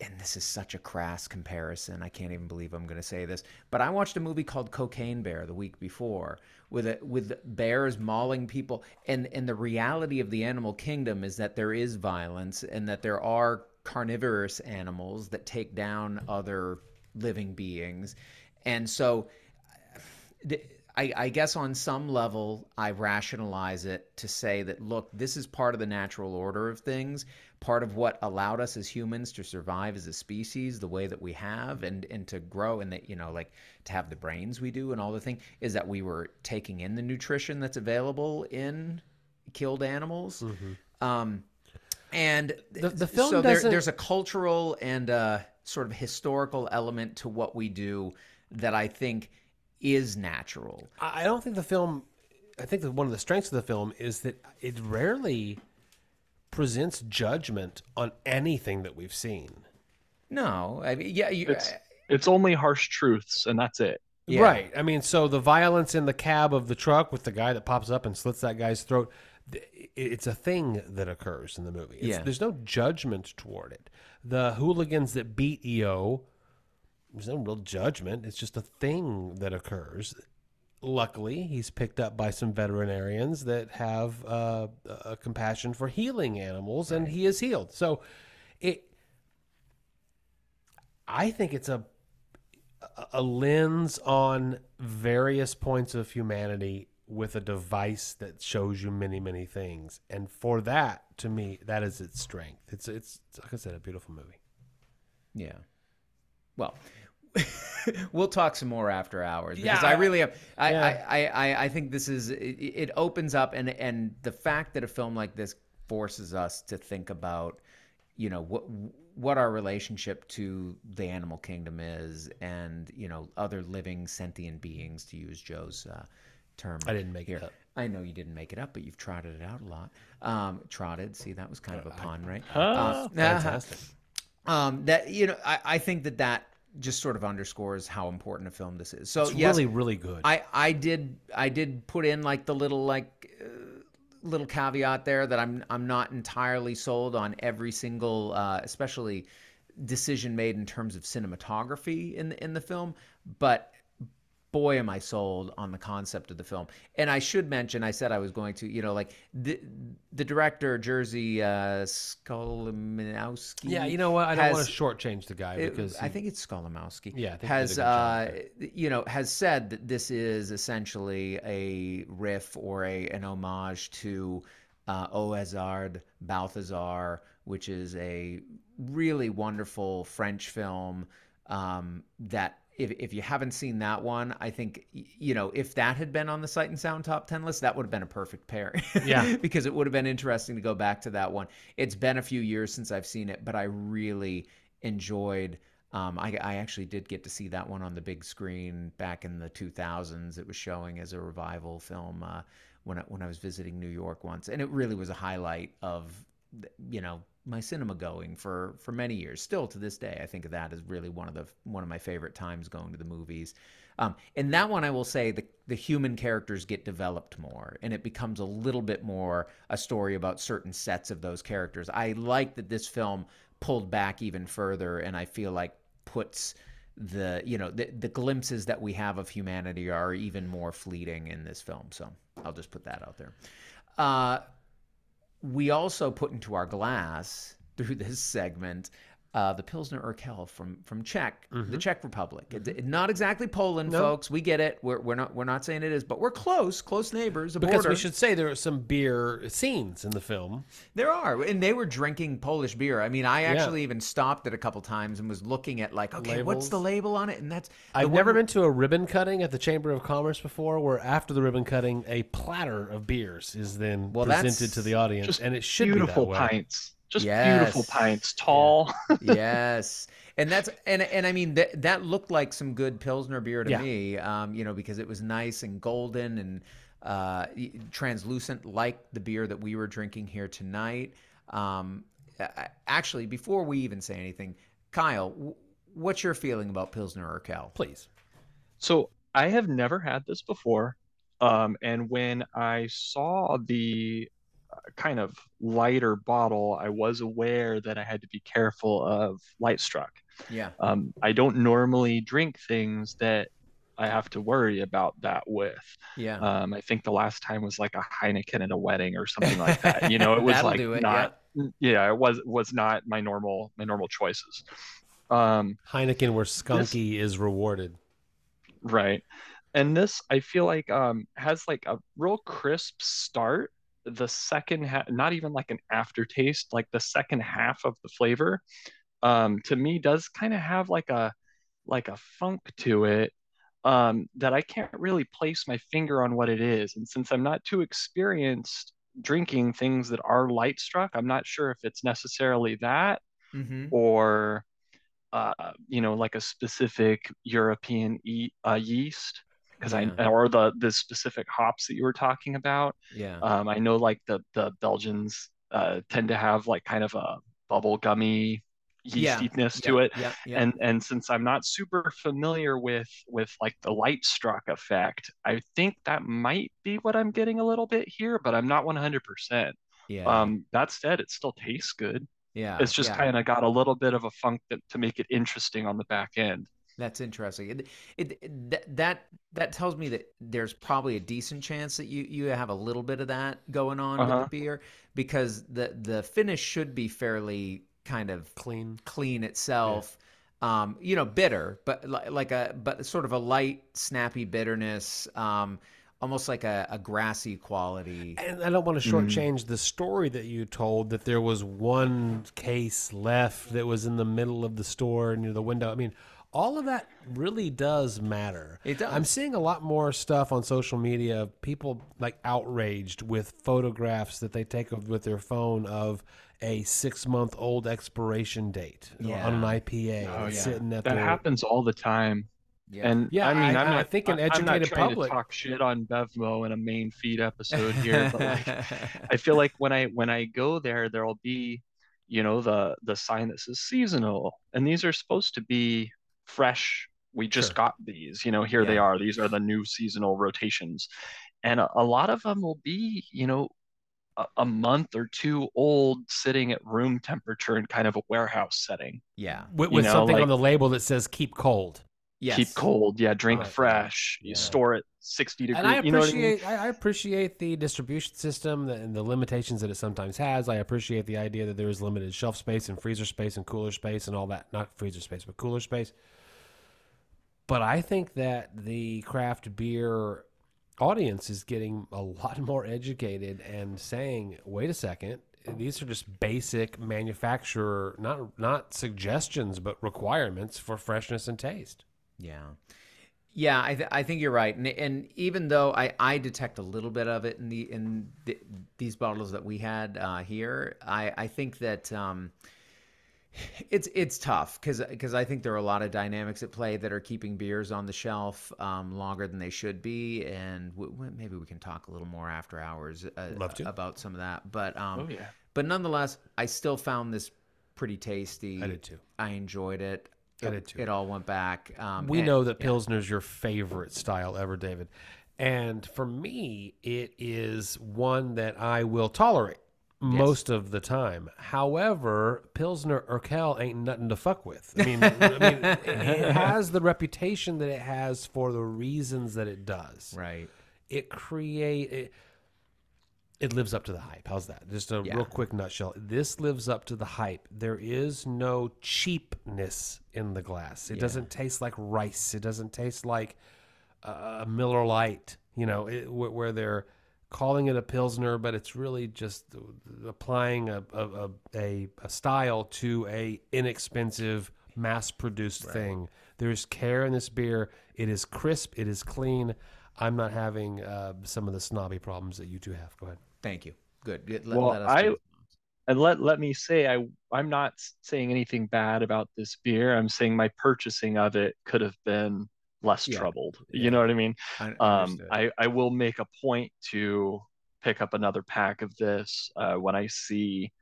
and this is such a crass comparison. I can't even believe I'm going to say this, but I watched a movie called Cocaine Bear the week before with a, with bears mauling people, and and the reality of the animal kingdom is that there is violence and that there are carnivorous animals that take down other living beings, and so uh, d- I, I guess on some level, I rationalize it to say that, look, this is part of the natural order of things, part of what allowed us as humans to survive as a species the way that we have and, and to grow and that, you know, like to have the brains we do and all the thing is that we were taking in the nutrition that's available in killed animals. Um, and The- the film so there, there's a cultural and uh, sort of historical element to what we do that I think is natural. I I don't think the film. I think that one of the strengths of the film is that it rarely presents judgment on anything that we've seen. No, I mean, yeah, you, It's it's only harsh truths, and that's it. yeah. Right. I mean, so the violence in the cab of the truck with the guy that pops up and slits that guy's throat, it's a thing that occurs in the movie. It's, Yeah. There's no judgment toward it. The hooligans that beat EO, there's no real judgment. It's just a thing that occurs. Luckily, he's picked up by some veterinarians that have uh, a compassion for healing animals, and he is healed. So, it. I think it's a a lens on various points of humanity with a device that shows you many many things and for that to me that is its strength it's it's like i said a beautiful movie Yeah. Well, we'll talk some more after hours because Yeah, I really am. I, yeah. I, I, I, I think this is it, it opens up and and the fact that a film like this forces us to think about, you know, what what our relationship to the animal kingdom is, and you know other living sentient beings, to use Joe's uh, term. I didn't make here. it up. I know you didn't make it up, but you've trotted it out a lot. Um, trotted. See, that was kind of a pun, right? Ah, Fantastic. Um, that you know, I, I think that that just sort of underscores how important a film this is. So It's yes, really, really good. I I did I did put in like the little like uh, little caveat there that I'm I'm not entirely sold on every single uh, especially decision made in terms of cinematography in the, in the film, but boy am I sold on the concept of the film. And I should mention, I said I was going to, you know, like the the director Jerzy uh, Skolimowski. yeah, you know what? I don't want to shortchange the guy it- because I think it's Skolimowski. Yeah, I think he did a has uh, you know has said that this is essentially a riff or a an homage to uh, Au Hasard Balthazar, which is a really wonderful French film um, that. If, if you haven't seen that one, I think you know if that had been on the Sight and Sound top ten list, that would have been a perfect pairing. Yeah. because it would have been interesting to go back to that one. It's been a few years since I've seen it, but I really enjoyed. Um, I, I actually did get to see that one on the big screen back in the 2000s. It was showing as a revival film uh, when I, when I was visiting New York once, and it really was a highlight of you know my cinema going for for many years. Still to this day, I think of that as really one of the one of my favorite times going to the movies. Um, in that one, I will say the the human characters get developed more, and it becomes a little bit more a story about certain sets of those characters. I like that this film pulled back even further, and I feel like puts the you know the, the glimpses that we have of humanity are even more fleeting in this film. So I'll just put that out there. Uh, we also put into our glass through this segment uh, the Pilsner Urquell from from Czech, the Czech Republic. It's it's not exactly Poland, No. folks. We get it. We're, we're not we're not saying it is, but we're close, close neighbors. A because border. we should say there are some beer scenes in the film. There are, and they were drinking Polish beer. I mean, I actually even stopped it a couple times and was looking at like, okay, what's the label on it? And that's I've one- never been to a ribbon cutting at the Chamber of Commerce before, where after the ribbon cutting, a platter of beers is then Well, presented to the audience, and it should beautiful be that way. pints. Just Yes. beautiful pints, tall. yes, and that's and and I mean that that looked like some good pilsner beer to Yeah. me. Um, you know, because it was nice and golden and uh, translucent, like the beer that we were drinking here tonight. Um, actually, before we even say anything, Kyle, w- what's your feeling about pilsner or Urquell? Please. So I have never had this before. Um, and when I saw the kind of lighter bottle, I was aware that I had to be careful of light struck. Yeah. Um, I don't normally drink things that I have to worry about that with. Yeah. Um, I think the last time was like a Heineken at a wedding or something like that. You know, it was like it, not. Yeah, it was was not my normal my normal choices. Um, Heineken, where skunky is rewarded. Right. And this I feel like um has like a real crisp start. The second half, not even like an aftertaste, like the second half of the flavor, um, to me does kind of have like a like a funk to it um, that I can't really place my finger on what it is. And since I'm not too experienced drinking things that are light struck, I'm not sure if it's necessarily that Mm-hmm. or uh, you know like a specific European e- uh, yeast because Yeah. I or the the specific hops that you were talking about. Yeah. Um, I know like the the Belgians uh, tend to have like kind of a bubble gummy yeastiness yeah, to it. Yeah. And and since I'm not super familiar with with like the light struck effect, I think that might be what I'm getting a little bit here, but I'm not 100%. yeah. Um, that said, it still tastes good. yeah. It's just kind of got a little bit of a funk that, to make it interesting on the back end. That's interesting. It, it, it- that that tells me that there's probably a decent chance that you you have a little bit of that going on with Uh-huh. the beer because the the finish should be fairly kind of Clean. clean itself. Um, you know, bitter, but li- like a but sort of a light, snappy bitterness, um, almost like a, a grassy quality. And I don't want to shortchange the story that you told that there was one case left that was in the middle of the store near the window. I mean, all of that really does matter. It does. I'm seeing a lot more stuff on social media of people like outraged with photographs that they take of, with their phone of a six month old expiration date Yeah. on an IPA Oh, yeah. sitting at That their happens all the time. Yeah. And Yeah, I mean, I- am I not, think an I- I'm not educated trying public- to talk shit on Bevmo in a main feed episode here, but like, I feel like when I when I go there, there'll be, you know, the the sign that says seasonal, and these are supposed to be fresh. We just Sure. got these, you know. Here they are. These are the new seasonal rotations, and a, a lot of them will be, you know, a, a month or two old, sitting at room temperature in kind of a warehouse setting. yeah. with, with know, something like- on the label that says "keep cold." Yes. Keep cold, yeah. Drink Right. fresh. You store it sixty degrees. And I you know what I mean? appreciate I, I appreciate the distribution system and the limitations that it sometimes has. I appreciate the idea that there is limited shelf space and freezer space and cooler space and all that. Not freezer space, but cooler space. But I think that the craft beer audience is getting a lot more educated and saying, "Wait a second, these are just basic manufacturer not not suggestions, but requirements for freshness and taste." Yeah. Yeah, I, th- I think you're right, and, and even though I, I detect a little bit of it in the in the, these bottles that we had uh, here, I, I think that um, it's it's tough because because I think there are a lot of dynamics at play that are keeping beers on the shelf um, longer than they should be, and w- w- maybe we can talk a little more after hours uh, Love to. about some of that. But um, Oh yeah. but nonetheless, I still found this pretty tasty. I did too. I enjoyed it. I It, did too. it all went back. Um, we and- know that Pilsner's your favorite style ever, David. And for me, it is one that I will tolerate most of the time. However, Pilsner Urquell ain't nothing to fuck with. I mean, I mean, it has the reputation that it has for the reasons that it does. Right. It create it, it lives up to the hype. How's that? Just a Yeah. real quick nutshell. This lives up to the hype. There is no cheapness in the glass. It doesn't taste like rice. It doesn't taste like uh, a Miller Lite. You know, it, wh- where they're calling it a pilsner, but it's really just applying a a, a, a, a style to a inexpensive, mass-produced thing. There's care in this beer. It is crisp. It is clean. I'm not having uh, some of the snobby problems that you two have. Go ahead. Thank you. Good. Good. Let, Well, let us I- and let let me say I I'm not saying anything bad about this beer. I'm saying my purchasing of it could have been less Yeah. troubled. Yeah. You know what I mean? I Um. I I will make a point to pick up another pack of this uh, when I see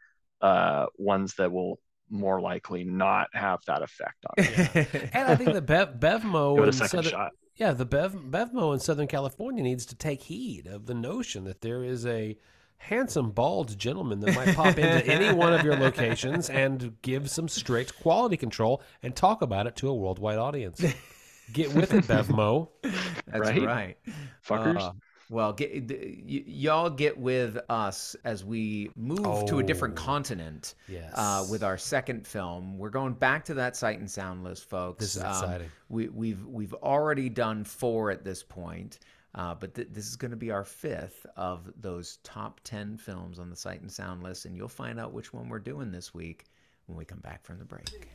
uh, ones that will more likely not have that effect on me. And I think the Bev, Bevmo Give a and second Southern, shot. yeah, the Bev, Bevmo in Southern California needs to take heed of the notion that there is a handsome bald gentleman that might pop into any one of your locations and give some strict quality control and talk about it to a worldwide audience. Get with it, Bevmo. That's right? right. Fuckers. Uh, well, get, y- y'all get with us as we move to a different Oh. continent Yes. uh, with our second film. We're going back to that sight and sound list, folks. This is Um, exciting. we, we've we've already done four at this point, uh, but th- this is going to be our fifth of those top ten films on the sight and sound list, and you'll find out which one we're doing this week when we come back from the break.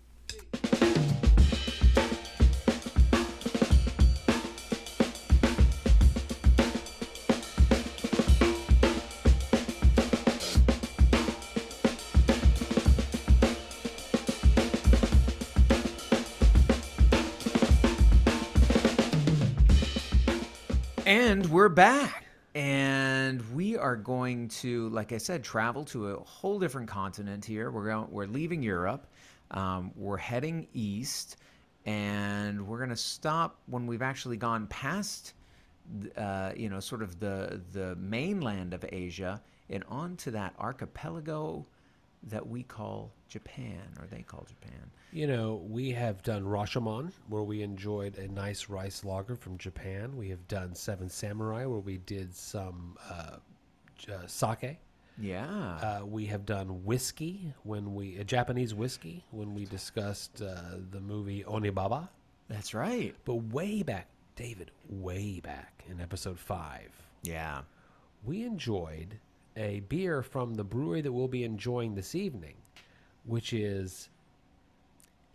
We're back. And we are going to, like I said, travel to a whole different continent here. We're going, we're leaving Europe. Um, we're heading east, and we're going to stop when we've actually gone past, uh, you know, sort of the the mainland of Asia and onto that archipelago that we call Japan, or they call Japan. You know, we have done Rashomon, where we enjoyed a nice rice lager from Japan. We have done Seven Samurai, where we did some uh, uh, sake. Yeah. Uh, we have done whiskey when we a Japanese whiskey when we discussed uh, the movie Onibaba. That's right. But way back, David, way back in episode five, Yeah. we enjoyed a beer from the brewery that we'll be enjoying this evening, which is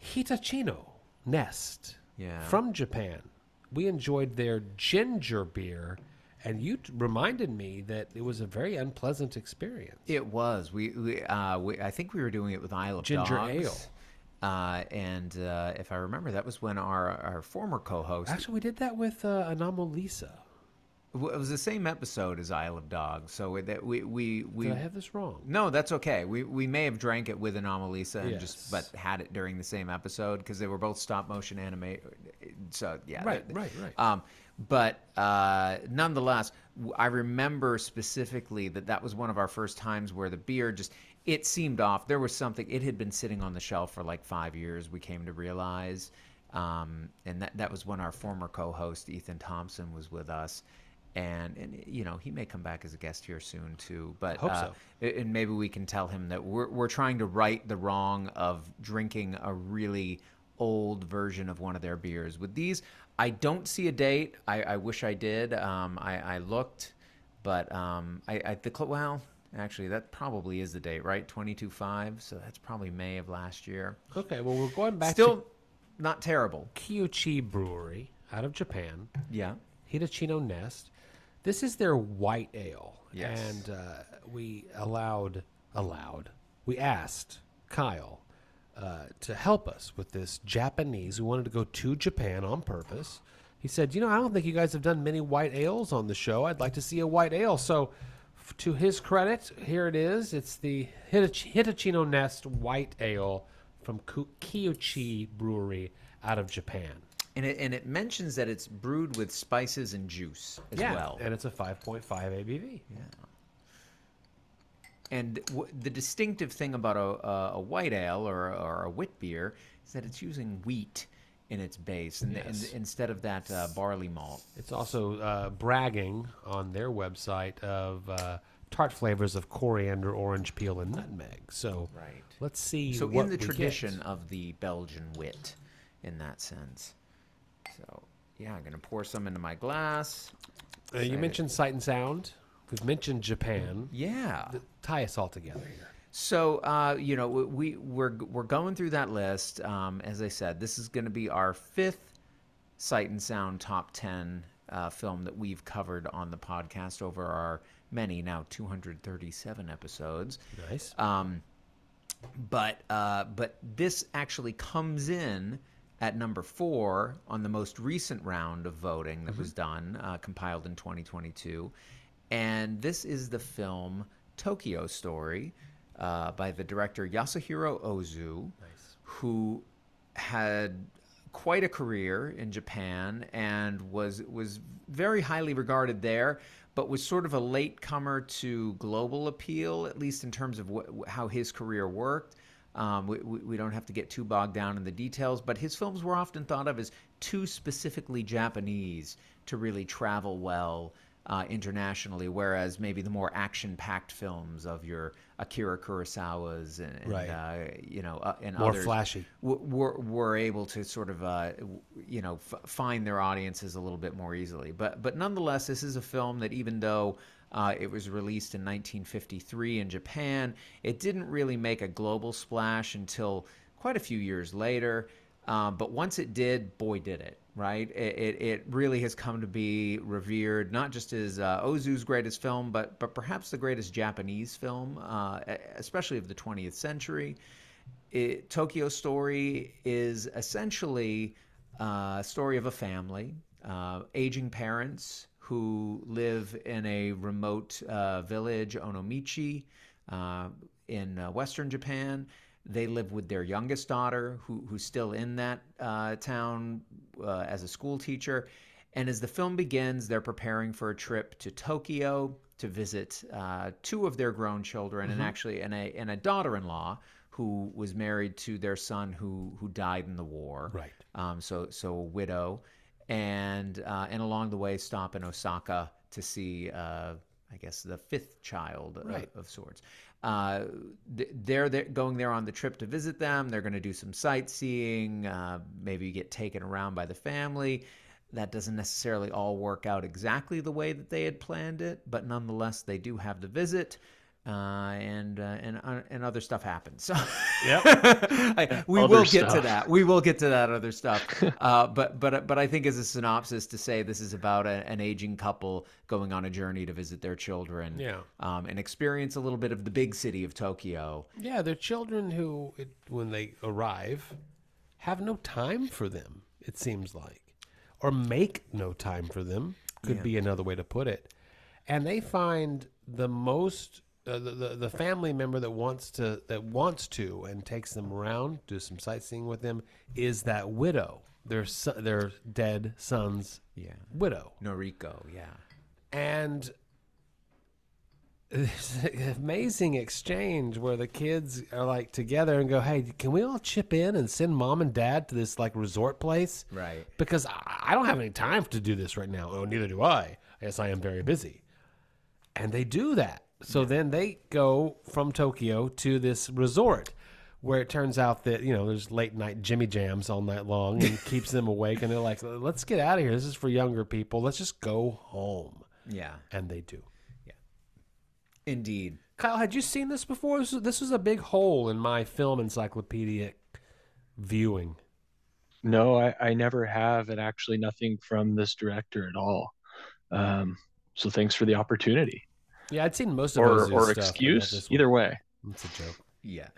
Hitachino. Nest Yeah. from Japan. We enjoyed their ginger beer, and you t- reminded me that it was a very unpleasant experience. It was. We, we, uh, we I think we were doing it with Isle of Ginger Dogs. ale. Uh, and uh, if I remember, that was when our our former co-host. Actually, we did that with uh, Anomalisa. It was the same episode as Isle of Dogs. So that we we we. Did I have this wrong? no, that's okay. We we may have drank it with Anomalisa and just but had it during the same episode because they were both stop motion anime. So yeah, Right, that- right, right. Um, but uh, nonetheless, I remember specifically that that was one of our first times where the beer just it seemed off. There was something. It had been sitting on the shelf for like five years. We came to realize, um, and that that was when our former co-host Ethan Thompson was with us. And, and you know he may come back as a guest here soon too, but Hope uh, so. and maybe we can tell him that we're we're trying to right the wrong of drinking a really old version of one of their beers. With these, I don't see a date. I, I wish I did. Um, I, I looked, but um, I, I the well, actually, that probably is the date, right? Twenty two five. So that's probably May of last year. Okay, well, we're going back Still to not terrible. Kiuchi Brewery out of Japan. Yeah. Hitachino Nest. This is their white ale. Yes. And uh, we allowed, allowed, we asked Kyle uh, to help us with this Japanese. We wanted to go to Japan on purpose. He said, You know, I don't think you guys have done many white ales on the show. I'd like to see a white ale. So, f- to his credit, here it is. It's the Hitach- Hitachino Nest White Ale from Kiuchi Brewery out of Japan. And it, and it mentions that it's brewed with spices and juice as yeah, well. and it's a 5.5 ABV. Yeah. And w- the distinctive thing about a, a, a white ale or, or a wit beer is that it's using wheat in its base, and, and Yes. instead of that uh, barley malt. It's also uh, bragging on their website of uh, tart flavors of coriander, orange peel, and nutmeg. So Right. let's see. So what in the we get. tradition of the Belgian wit, in that sense. So yeah, I'm gonna pour some into my glass. Uh, you mentioned Sight and Sound. We've mentioned Japan. Yeah. Th- Tie us all together here. So uh, you know we we- we're we're going through that list. Um, as I said, this is going to be our fifth Sight and Sound top ten uh, film that we've covered on the podcast over our many now 237 episodes. Nice. Um, but uh, but this actually comes in at number four on the most recent round of voting that was done, uh, compiled in 2022, and this is the film Tokyo Story uh, by the director Yasuhiro Ozu, who had quite a career in Japan and was was very highly regarded there, but was sort of a late comer to global appeal, at least in terms of wh- how his career worked. Um, we, we don't have to get too bogged down in the details, but his films were often thought of as too specifically Japanese to really travel well uh, internationally, whereas maybe the more action-packed films of your Akira Kurosawa's and, and Right. uh, you know uh, and More others flashy. w- were were able to sort of uh, you know f- find their audiences a little bit more easily. But but nonetheless, this is a film that even though uh, it was released in 1953 in Japan, it didn't really make a global splash until quite a few years later. Um, but once it did, boy, did it! Right? It, it, it really has come to be revered, not just as uh, Ozu's greatest film, but but perhaps the greatest Japanese film, uh, especially of the 20th century it, Tokyo Story is essentially uh, a story of a family, uh, aging parents who live in a remote uh, village, Onomichi, uh, in uh, western Japan. They live with their youngest daughter, who, who's still in that uh, town uh, as a school teacher. And as the film begins, they're preparing for a trip to Tokyo to visit uh, two of their grown children, and actually, and a and a daughter-in-law who was married to their son who who died in the war. Right. Um, so so a widow, and uh, and along the way stop in Osaka to see. Uh, I guess the fifth child of- Right. of, sorts. Uh, they're, they're going there on the trip to visit them. They're going to do some sightseeing. Uh, maybe get taken around by the family. That doesn't necessarily all work out exactly the way that they had planned it, but nonetheless, they do have the visit. Uh, and uh, and uh, and other stuff happens. So Yep. I- we Other will get to that. We will get to that other stuff. Uh, but but but I think as a synopsis to say this is about a, an aging couple going on a journey to visit their children. Yeah. Um, and experience a little bit of the big city of Tokyo. Yeah, they're children who, it, when they arrive, have no time for them, it seems like. Or make no time for them, could be another way to put it. And they find the most. Uh, the, the the family member that wants to that wants to and takes them around do some sightseeing with them is that widow their son, their dead son's Yeah. widow Noriko. Yeah. and it's an amazing exchange where the kids are like together and go, "Hey, can we all chip in and send mom and dad to this like resort place?" Right. Because I I don't have any time to do this right now. Oh, neither do I. Yes, I am very busy. And they do that. So then they go from Tokyo to this resort where it turns out that, you know, there's late night Jimmy Jams all night long and keeps them awake. And they're like, let's get out of here. This is for younger people. Let's just go home. Yeah. And they do. Yeah. Indeed. Kyle, had you seen this before? This was, this was a big hole in my film encyclopedic viewing. No, I, I never have, and actually nothing from this director at all. Um, so thanks for the opportunity Yeah, I'd seen most of or Ozu's or stuff, excuse. Either way. It's a joke. Yeah.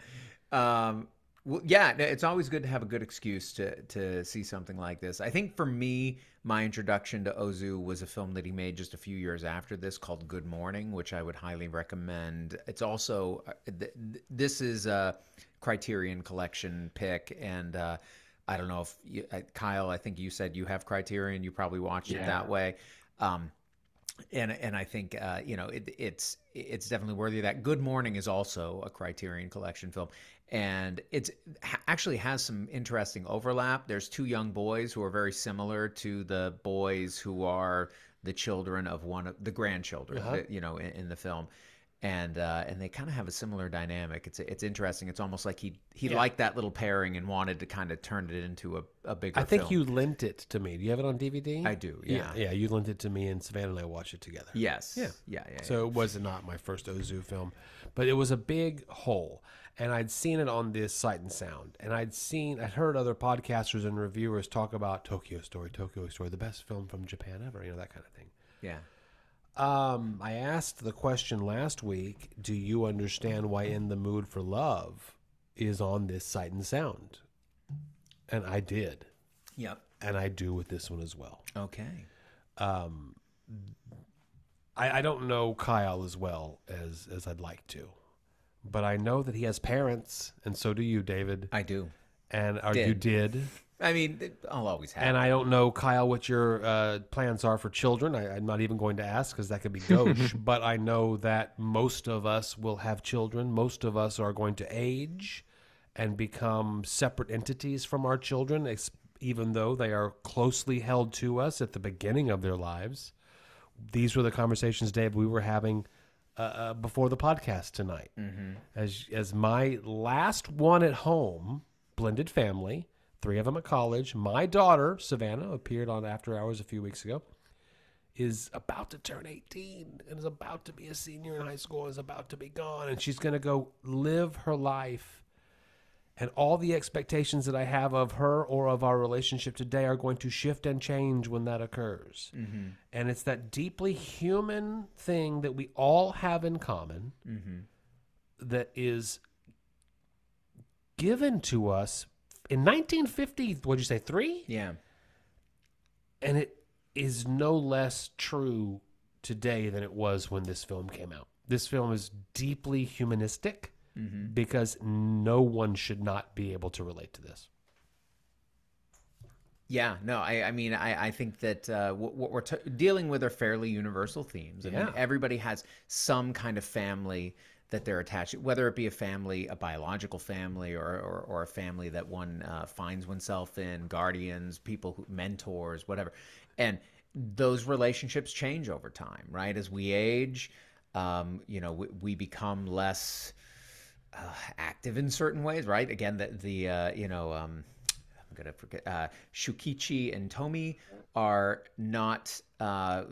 Um, well, yeah, it's always good to have a good excuse to to see something like this. I think for me, my introduction to Ozu was a film that he made just a few years after this called Good Morning, which I would highly recommend. It's also uh, th- th- this is a Criterion Collection pick, and uh, I don't know if you, uh, Kyle. I think you said you have Criterion. You probably watched it that way. Um, and and I think uh, you know it, it's it's definitely worthy of that. Good Morning is also a Criterion Collection film, and it's actually has some interesting overlap. There's two young boys who are very similar to the boys who are the children of one of the grandchildren, Uh-huh. you know, in, in the film. And uh, and they kind of have a similar dynamic. It's it's interesting. It's almost like he he Yeah. liked that little pairing and wanted to kind of turn it into a, a bigger. I think film. you lent it to me. Do you have it on DVD? I do. Yeah, Yeah. yeah. You lent it to me, and Savannah and I watched it together. Yes. Yeah. Yeah. Yeah. So it was not my first Ozu film, but it was a big hole. And I'd seen it on this Sight and Sound. And I'd seen, I'd heard other podcasters and reviewers talk about Tokyo Story, Tokyo Story, the best film from Japan ever, you know, that kind of thing. yeah. Um, I asked the question last week Do you understand why In the Mood for Love is on this Sight and Sound? And I did. Yep. And I do with this one as well. Okay. Um, I, I don't know Kyle as well as as I'd like to, but I know that he has parents, and so do you, David. I do. And are you did? I mean, I'll always have. And I don't know Kyle what your uh, plans are for children. I, I'm not even going to ask because that could be gauche. but I know that most of us will have children. Most of us are going to age and become separate entities from our children, even though they are closely held to us at the beginning of their lives. These were the conversations, Dave, we were having uh, uh, before the podcast tonight. As as my last one at home, blended family, three of them at college. My daughter Savannah appeared on After Hours a few weeks ago. Is about to turn 18 and is about to be a senior in high school. and Is about to be gone, and she's going to go live her life and all the expectations that I have of her or of our relationship today are going to shift and change when that occurs. Mm-hmm. And it's that deeply human thing that we all have in common mm-hmm. that is given to us in 1950. What'd you say, three? yeah. And it is no less true today than it was when this film came out. This film is deeply humanistic because no one should not be able to relate to this. Yeah, no, I, I mean, I, I think that uh, what, what we're t- dealing with are fairly universal themes. I mean, Yeah. everybody has some kind of family that they're attached whether it be a family, a biological family, or, or, or a family that one uh, finds oneself in, guardians, people, who, mentors, whatever. And those relationships change over time, right? As we age, um, you know, we, we become less uh, active in certain ways, right? Again, the, the uh, you know, um, I'm gonna forget. Uh, Shukichi and Tomi are not uh,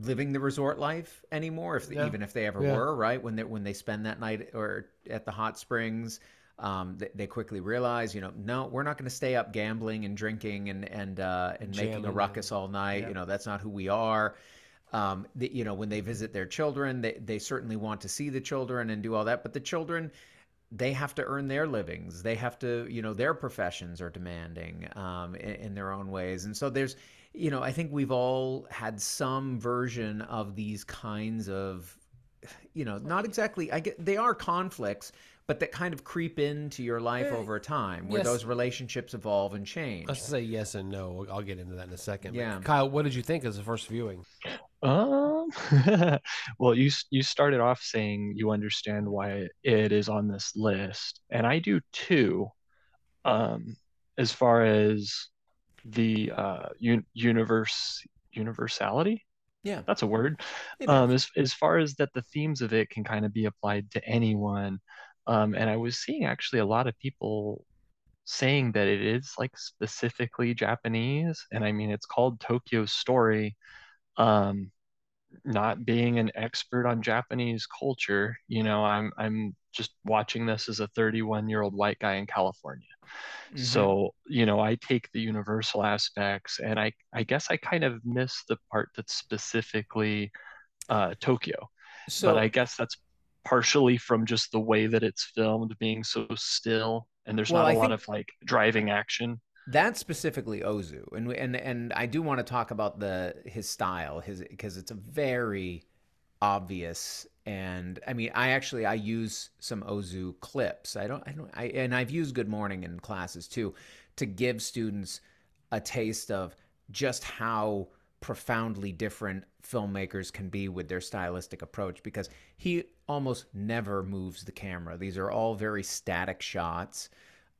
living the resort life anymore, if Yeah. even if they ever Yeah. were, right? When they when they spend that night or at the hot springs, um, they, they quickly realize, you know, no, we're not going to stay up gambling and drinking and and uh, and making a ruckus all night. yeah. You know, that's not who we are. Um, the, you know, when they visit their children, they they certainly want to see the children and do all that, but the children they have to earn their livings. They have to, you know, their professions are demanding um, in, in their own ways. And so there's, you know, I think we've all had some version of these kinds of, you know, not exactly, I get, they are conflicts, but that kind of creep into your life over time where yes. those relationships evolve and change. Let's say yes and no. I'll get into that in a second. But Yeah. Kyle, what did you think as the first viewing? Um, well, you you started off saying you understand why it is on this list, and I do too. Um, as far as the uh un universe universality, Yeah. that's a word. Um, as as far as that the themes of it can kind of be applied to anyone. Um, and I was seeing actually a lot of people saying that it is like specifically Japanese, and I mean it's called Tokyo Story. Um, not being an expert on Japanese culture, you know, I'm I'm just watching this as a 31 year old white guy in California. Mhm. So, you know, I take the universal aspects and I I guess I kind of miss the part that's specifically uh Tokyo. so But I guess that's partially from just the way that it's filmed being so still and there's Well, not a I lot think- of like driving action. That's specifically Ozu, and and and I do want to talk about the his style, his because it's a very obvious and I mean I actually I use some Ozu clips. I don't I don't I and I've used Good Morning in classes too to give students a taste of just how profoundly different filmmakers can be with their stylistic approach because he almost never moves the camera. These are all very static shots.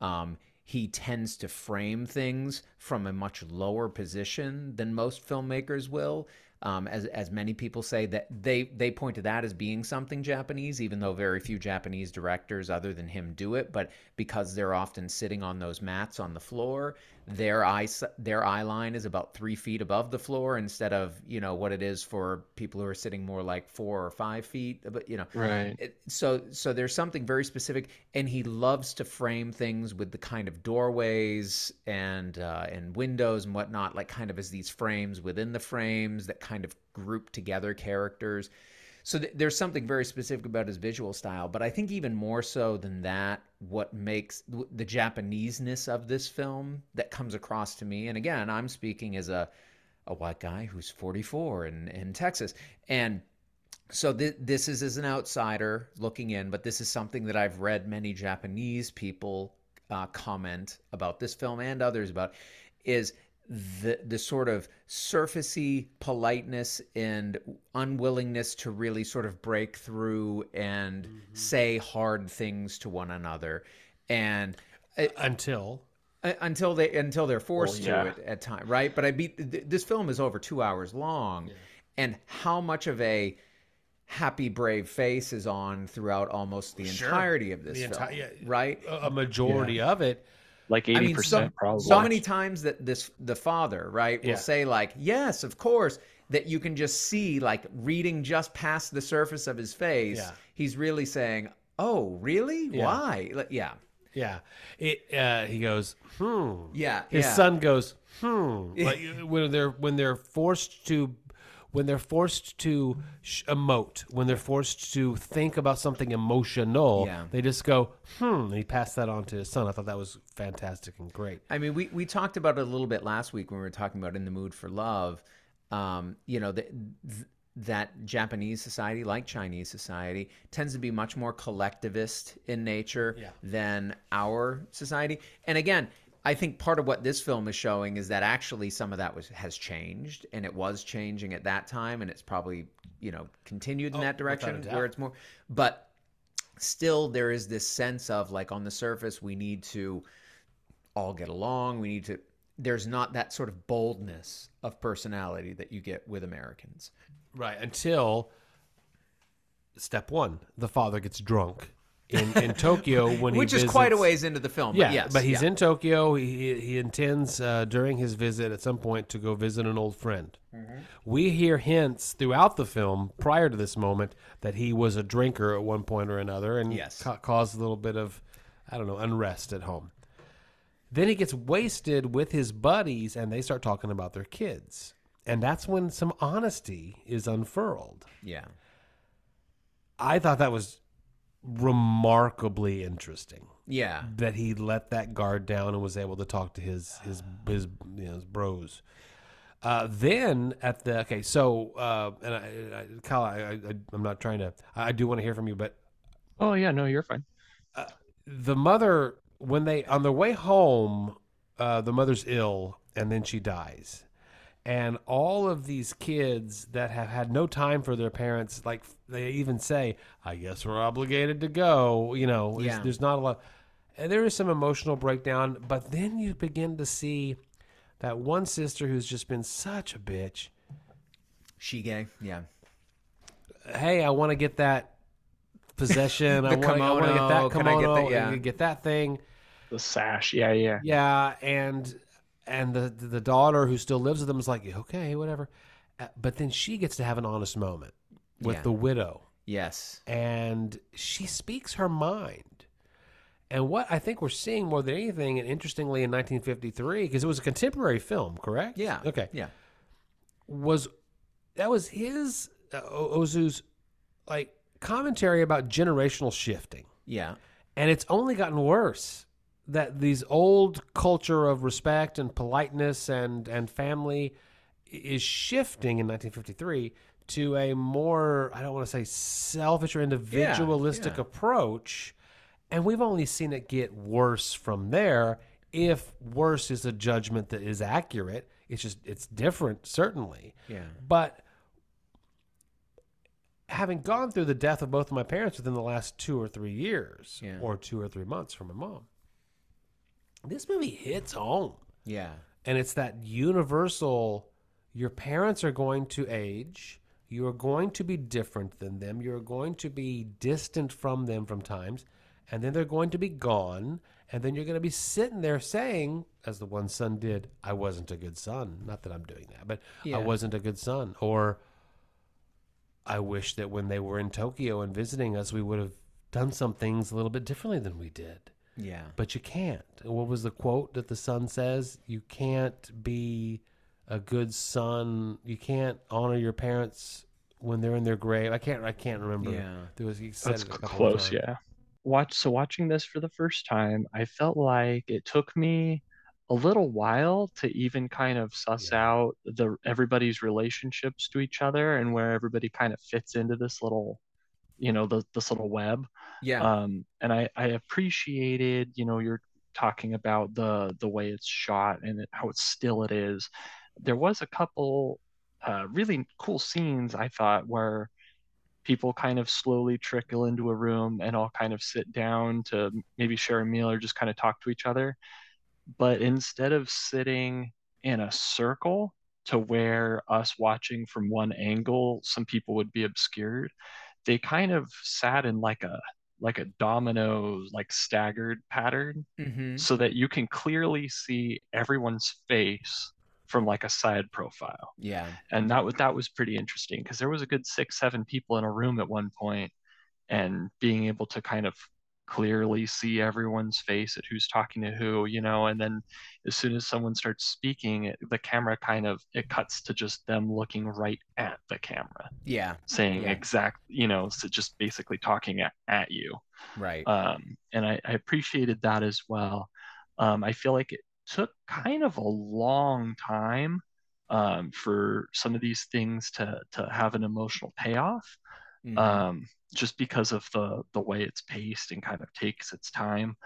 Um, he tends to frame things from a much lower position than most filmmakers will. Um, as as many people say that they they point to that as being something Japanese, even though very few Japanese directors other than him do it. But because they're often sitting on those mats on the floor, their eye their eye line is about three feet above the floor instead of you know what it is for people who are sitting more like four or five feet. But you know, Right. it- so so there's something very specific and he loves to frame things with the kind of doorways and uh, and windows and whatnot like kind of as these frames within the frames that kind of group together characters so th- there's something very specific about his visual style but i think even more so than that what makes w- the japaneseness of this film that comes across to me and again i'm speaking as a a white guy who's 44 in, in texas. And so th- this is as an outsider looking in, but this is something that I've read many Japanese people uh, comment about this film and others about is the the sort of surfacey politeness and unwillingness to really sort of break through and say hard things to one another, and it, Until uh, until they until they're forced Well, yeah. to it at time, right? But I beat th- this film is over two hours long, and how much of a happy brave face is on throughout almost the Sure. entirety of this The film, enti- yeah. right? a a majority of it. Like 80% mean, so, probably. so many times that this the father, right, will Yeah. say like, "Yes, of course," that you can just see like reading just past the surface of his face. Yeah. He's really saying, "Oh, really? Yeah. Why?" Like, yeah, Yeah, it. Uh, he goes, hmm. yeah. His son goes, hmm. Like when they're when they're forced to when they're forced to sh- emote, when they're forced to think about something emotional, Yeah. they just go, hmm. And he passed that on to his son. I thought that was fantastic and great. I mean, we, we talked about it a little bit last week when we were talking about In the Mood for Love. Um, you know, that that Japanese society, like Chinese society, tends to be much more collectivist in nature Yeah. than our society. And again, I think part of what this film is showing is that actually some of that was has changed, and it was changing at that time, and it's probably you know continued in Oh, that direction where it's more. But still, there is this sense of like on the surface, we need to all get along. We need to. There's not that sort of boldness of personality that you get with Americans. Right until step one, the father gets drunk in, in Tokyo when Which he is quite a ways into the film. Yeah, but yes, but he's yeah. in Tokyo. He he intends uh, during his visit at some point to go visit an old friend. Mm-hmm. We hear hints throughout the film prior to this moment that he was a drinker at one point or another and Yes. ca- caused a little bit of I don't know unrest at home. Then he gets wasted with his buddies and they start talking about their kids. And that's when some honesty is unfurled. Yeah. I thought that was remarkably interesting Yeah. that he let that guard down and was able to talk to his his his you know, his bros. Uh, then at the okay, so uh, and I, I, Kyle, I, I, I'm not trying to. I do want to hear from you, but Oh yeah, no, you're fine. the mother when they on their way home, uh, the mother's ill and then she dies, and all of these kids that have had no time for their parents, like they even say, "I guess we're obligated to go." You know, there's- Yeah. there's not a lot. And there is some emotional breakdown, but then you begin to see that one sister who's just been such a bitch. She gay. Yeah. Hey, I want to get that possession. I want to get that kimono. Can I get kimono. that? Yeah. Get that thing. The sash. Yeah, yeah. Yeah, and and the the daughter who still lives with them is like, okay, whatever. Uh, But then she gets to have an honest moment with Yeah. the widow, Yes. and she speaks her mind. And what I think we're seeing more than anything, and interestingly, in 1953, because it was a contemporary film, correct? Yeah. Okay. Yeah. Was that was his uh, O- Ozu's like commentary about generational shifting Yeah. and it's only gotten worse that these old culture of respect and politeness and and family is shifting in 1953 to a more I don't want to say selfish or individualistic yeah. approach and we've only seen it get worse from there if worse is a judgment that is accurate it's just it's different certainly Yeah. but having gone through the death of both of my parents within the last two or three years, Yeah. or two or three months for my mom, this movie hits home. Yeah. And it's that universal your parents are going to age, you are going to be different than them, you're going to be distant from them from times, and then they're going to be gone. And then you're going to be sitting there saying, as the one son did, I wasn't a good son. Not that I'm doing that, but Yeah. I wasn't a good son. Or I wish that when they were in Tokyo and visiting us, we would have done some things a little bit differently than we did. Yeah. But you can't. What was the quote that the son says? You can't be a good son. You can't honor your parents when they're in their grave. I can't. I can't remember. Yeah. There was. He said That's it a close, yeah. Watch so watching this for the first time, I felt like it took me a little while to even kind of suss Yeah. out the everybody's relationships to each other and where everybody kind of fits into this little, you know, the, this little web. Yeah. Um, and I, I appreciated, you know, you're talking about the the way it's shot and how still it is. There was a couple uh, really cool scenes I thought where people kind of slowly trickle into a room and all kind of sit down to maybe share a meal or just kind of talk to each other. But instead of sitting in a circle to where us watching from one angle, some people would be obscured, they kind of sat in like a like a domino like staggered pattern mm-hmm. so that you can clearly see everyone's face from like a side profile Yeah. and that was that was pretty interesting because there was a good six seven people in a room at one point and being able to kind of clearly see everyone's face at who's talking to who you know and then as soon as someone starts speaking it, the camera kind of it cuts to just them looking right at the camera Yeah. saying Yeah. exact you know so just basically talking at, at you Right. um, and I, I appreciated that as well. Um, I feel like it took kind of a long time um, for some of these things to to have an emotional payoff, Mhm. um, just because of the the way it's paced and kind of takes its time,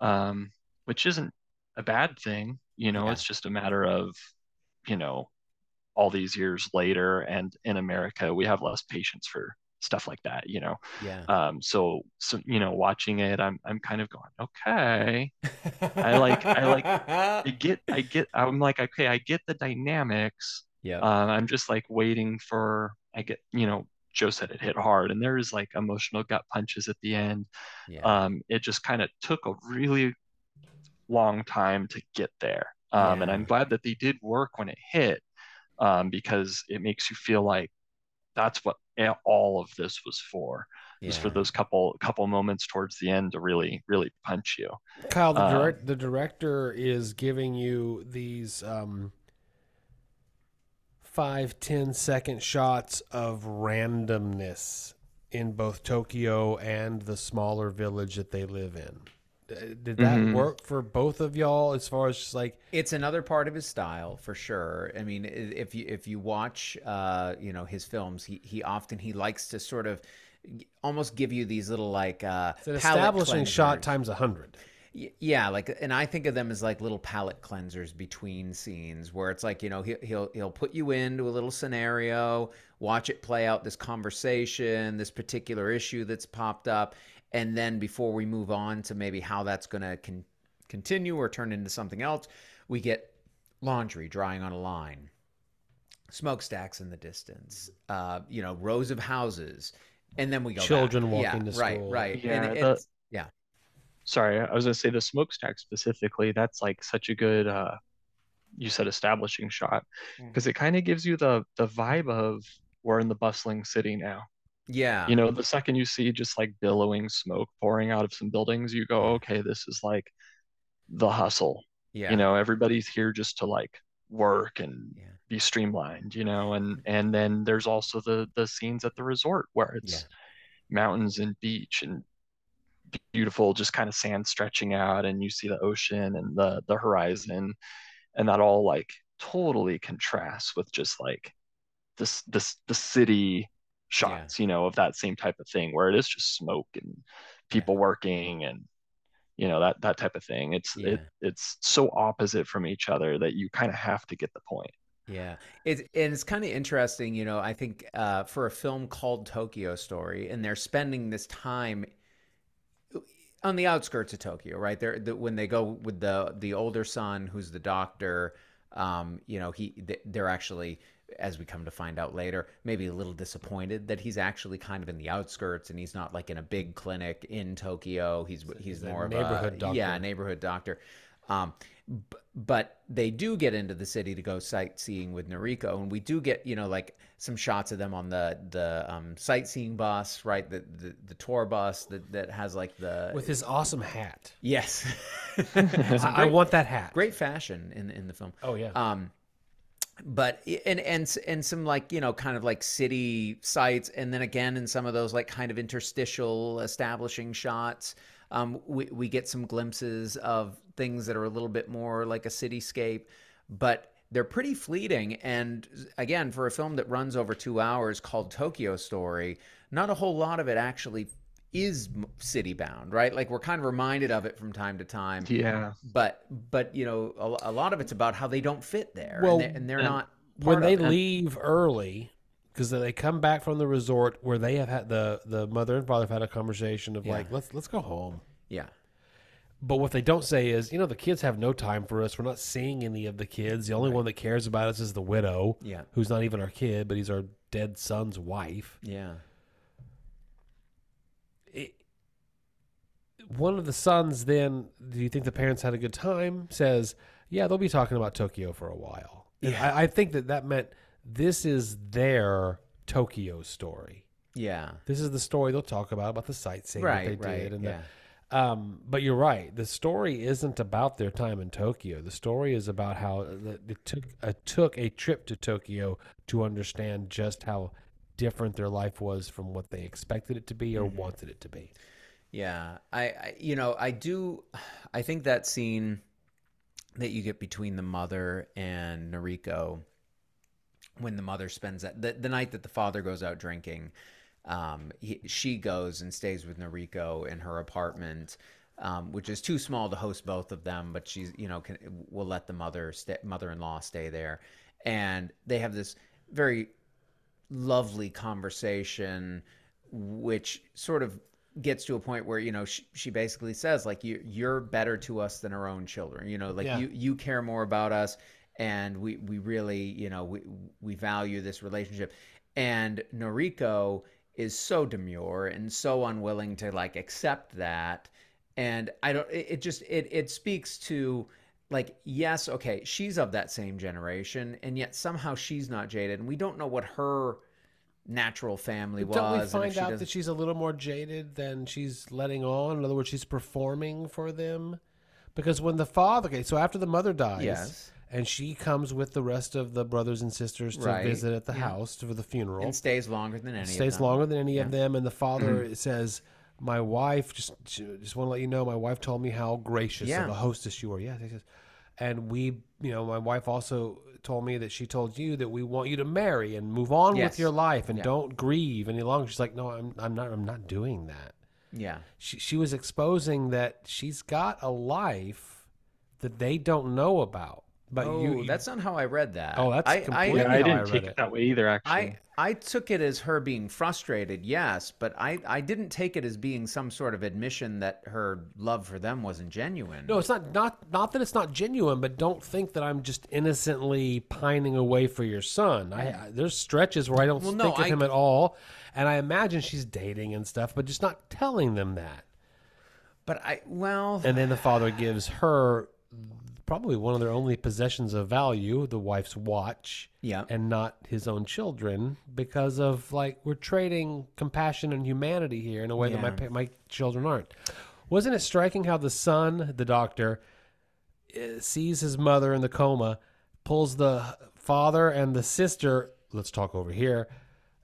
um, which isn't a bad thing. You know, Yeah. it's just a matter of, you know, all these years later, and in America, we have less patience for stuff like that. You know, yeah. um, so so you know, watching it, I'm I'm kind of going, okay, I like- I like- I get I get I'm like, okay, I get the dynamics. yeah. Um, I'm just like waiting for I get you know Joe said, it hit hard, and there is like emotional gut punches at the end. Yeah. Um, it just kind of took a really long time to get there, um, and I'm glad that they did work when it hit, um, because it makes you feel like that's what all of this was for, just for those couple couple moments towards the end to really really punch you. Kyle, the, Uh, direct, the director is giving you these um, five, ten second shots of randomness in both Tokyo and the smaller village that they live in. Did that Mhm. work for both of y'all as far as just like It's another part of his style for sure. I mean, if you if you watch, uh, you know, his films, he he often he likes to sort of almost give you these little like uh, it's an palate establishing shot times a hundred? Y- Yeah, like, and I think of them as like little palate cleansers between scenes, where it's like you know he, he'll he'll put you into a little scenario, watch it play out this conversation, this particular issue that's popped up, and then before we move on to maybe how that's going to con- continue or turn into something else, we get laundry drying on a line, smokestacks in the distance, uh, you know, rows of houses, and then we go back. Children walking yeah, to right, school. right, right, Yeah, and the- it's yeah. Sorry, I was gonna say the smokestack specifically. That's like such a good, uh, you said establishing shot Mm. because it kind of gives you the the vibe of we're in the bustling city now. Yeah. You know, the second you see just like billowing smoke pouring out of some buildings, you go, okay, this is like the hustle. yeah. You know, everybody's here just to like work and Yeah. be streamlined, you know, and and then there's also the the scenes at the resort where it's Yeah. mountains and beach and beautiful just kind of sand stretching out and you see the ocean and the the horizon. And that all like totally contrasts with just like this this the city shots you know of that same type of thing where it is just smoke and people working and you know that that type of thing. It's it it's so opposite from each other that you kind of have to get the point. Yeah, it's and it's kind of interesting, you know. I think uh, for a film called Tokyo Story, and they're spending this time on the outskirts of Tokyo, right? They're the, when they go with the the older son, who's the doctor. Um, you know, he they're actually, as we come to find out later, maybe a little disappointed that he's actually kind of in the outskirts and he's not like in a big clinic in Tokyo. He's he's a more of neighborhood a doctor. yeah neighborhood doctor. Um, b- but they do get into the city to go sightseeing with Noriko, and we do get you know like some shots of them on the the um, sightseeing bus, right? The, the the tour bus that that has like the With his awesome hat. yes, I, I want that hat. great fashion in in the film. Oh yeah. Um, but and and and some like you know kind of like city sites, and then again in some of those like kind of interstitial establishing shots, um, we we get some glimpses of things that are a little bit more like a cityscape, but they're pretty fleeting. And again, for a film that runs over two hours called Tokyo Story, not a whole lot of it actually is city bound, right? Like we're kind of reminded of it from time to time yeah but but you know a, a lot of it's about how they don't fit there Well, and they're, and they're and not when they leave early because they come back from the resort where they have had the the mother and father have had a conversation of Yeah. like let's let's go home. Yeah. But what they don't say is you know the kids have no time for us. We're not seeing any of the kids. The only one that cares about us is the widow yeah. who's not even our kid but he's our dead son's wife. Yeah. It, one of the sons then do you think the parents had a good time says yeah they'll be talking about tokyo for a while. Yeah. I, I think that that meant this is their tokyo story. Yeah. This is the story they'll talk about about the sightseeing right that they right did and yeah. the, um, but you're right. The story isn't about their time in tokyo. The story is about how it took uh, took a trip to tokyo to understand just how different their life was from what they expected it to be or wanted it to be. Yeah, I, I you know I do I think that scene that you get between the mother and Noriko when the mother spends that the, the night that the father goes out drinking um he, she goes and stays with Noriko in her apartment um, which is too small to host both of them but she's you know can, will let the mother stay, mother-in-law stay there and they have this very lovely conversation which sort of gets to a point where you know she, she basically says like you you're better to us than our own children you know like Yeah. you you care more about us and we we really you know we we value this relationship and Noriko is so demure and so unwilling to like accept that and I don't it, it just it it speaks to like yes okay she's of that same generation and yet somehow she's not jaded and we don't know what her natural family was Don't we find out doesn't- that she's a little more jaded than she's letting on? In other words, she's performing for them. Because when the father, okay, so after the mother dies, Yes. And she comes with the rest of the brothers and sisters to Right, visit at the yeah. house for the funeral, and stays longer than any of stays them. longer than any of Yeah. Mm-hmm. them, and the father says, "My wife just just want to let you know, my wife told me how gracious Yeah. of a hostess you are." Yeah, says, and we, you know, my wife also told me that she told you that we want you to marry and move on Yes. with your life and Yeah. don't grieve any longer. She's like, "No, I'm, I'm not, I'm not doing that." yeah She, she was exposing that she's got a life that they don't know about. But oh you, you that's not how I read that Oh, that's I, completely- I, Yeah, I I didn't read take it. it that way either. Actually, I I took it as her being frustrated, yes, but I I didn't take it as being some sort of admission that her love for them wasn't genuine. No, it's not not not that it's not genuine, but don't think that I'm just innocently pining away for your son. I, I there's stretches where I don't Well, no, think of I- him at all, and I imagine she's dating and stuff, but just not telling them that. but I well And then the father gives her probably one of their only possessions of value, the wife's watch, Yeah. and not his own children, because of like we're trading compassion and humanity here in a way that my my children aren't. Wasn't it striking how the son, the doctor, eh, sees his mother in the coma, pulls the father and the sister. Let's talk over here.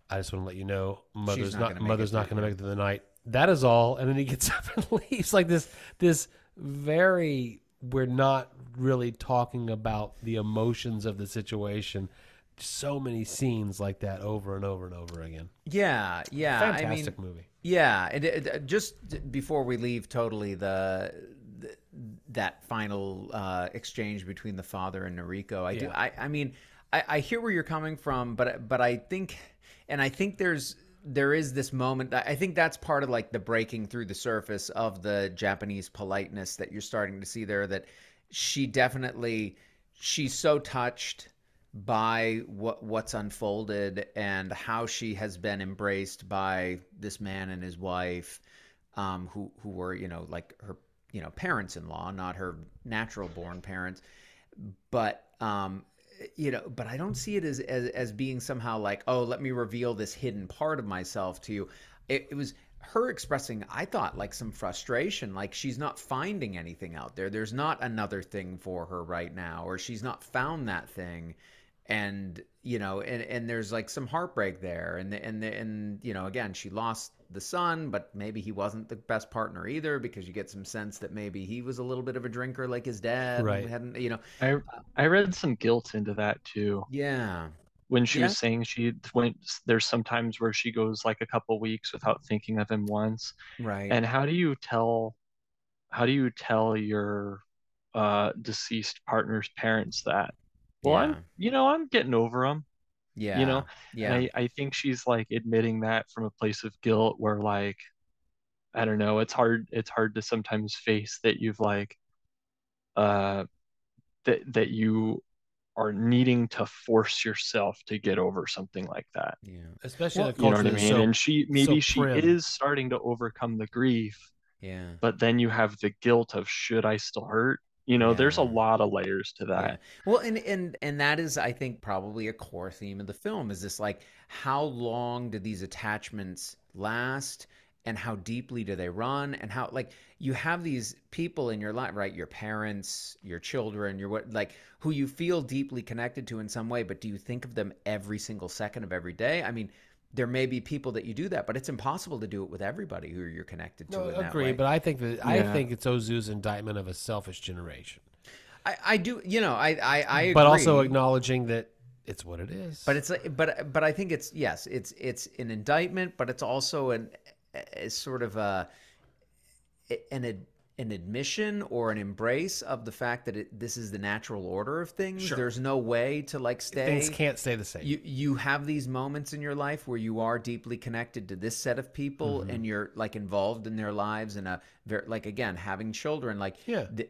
I just want to let you know, mother's not not, gonna mother's not going to make it through the night. That is all, and then he gets up and leaves like this. This very we're not really talking about the emotions of the situation. So many scenes like that over and over and over again. yeah, yeah. I mean, Fantastic movie. Yeah, and it, it- just before we leave, totally the, the that final uh, exchange between the father and Noriko. I do. I, I mean, I, I hear where you're coming from, but but I think, and I think there's there is this moment. I think that's part of like the breaking through the surface of the Japanese politeness that you're starting to see there. That she definitely she's so touched by what what's unfolded and how she has been embraced by this man and his wife um, who who were you know like her you know parents-in-law not her natural born parents but um you know but i don't see it as, as as being somehow like oh let me reveal this hidden part of myself to you. It, it was her expressing i thought like some frustration like she's not finding anything out there. There's not another thing for her right now or she's not found that thing. And you know and and there's like some heartbreak there. And and and you know again she lost the son but maybe he wasn't the best partner either because you get some sense that maybe he was a little bit of a drinker like his dad Right. hadn't you know I I read some guilt into that too. yeah When she Yeah. was saying she went, there's some times where she goes like a couple weeks without thinking of him once. right And how do you tell, how do you tell your uh, deceased partner's parents that? Well, yeah I'm, you know, I'm getting over him. Yeah You know, yeah And I, I think she's like admitting that from a place of guilt where like I don't know, it's hard it's hard to sometimes face that you've like uh that that you are needing to force yourself to get over something like that. yeah Especially Well, in a You know what I mean? so and she maybe she is starting to overcome the grief, yeah but then you have the guilt of should I still hurt? You know, there's a lot of layers to Yeah. that. Well, and and and that is, I think, probably a core theme of the film. Is this like how long do these attachments last, and how deeply do they run, and how like you have these people in your life, right? Your parents, your children, your what, like who you feel deeply connected to in some way, but do you think of them every single second of every day? I mean. There may be people that you do that, but it's impossible to do it with everybody who you're connected to. No, in that agree, way. but I think that I Yeah. think it's Ozu's indictment of a selfish generation, I, I do, you know, I I, I agree. but also acknowledging that it's what it is. But it's like- but but I think it's yes, it's it's an indictment, but it's also an a, sort of a an ad- an admission or an embrace of the fact that it, this is the natural order of things. Sure. There's no way to like stay. things can't stay the same. You you have these moments in your life where you are deeply connected to this set of people, Mm-hmm. and you're like involved in their lives, and a very like again having children. Like Yeah. the,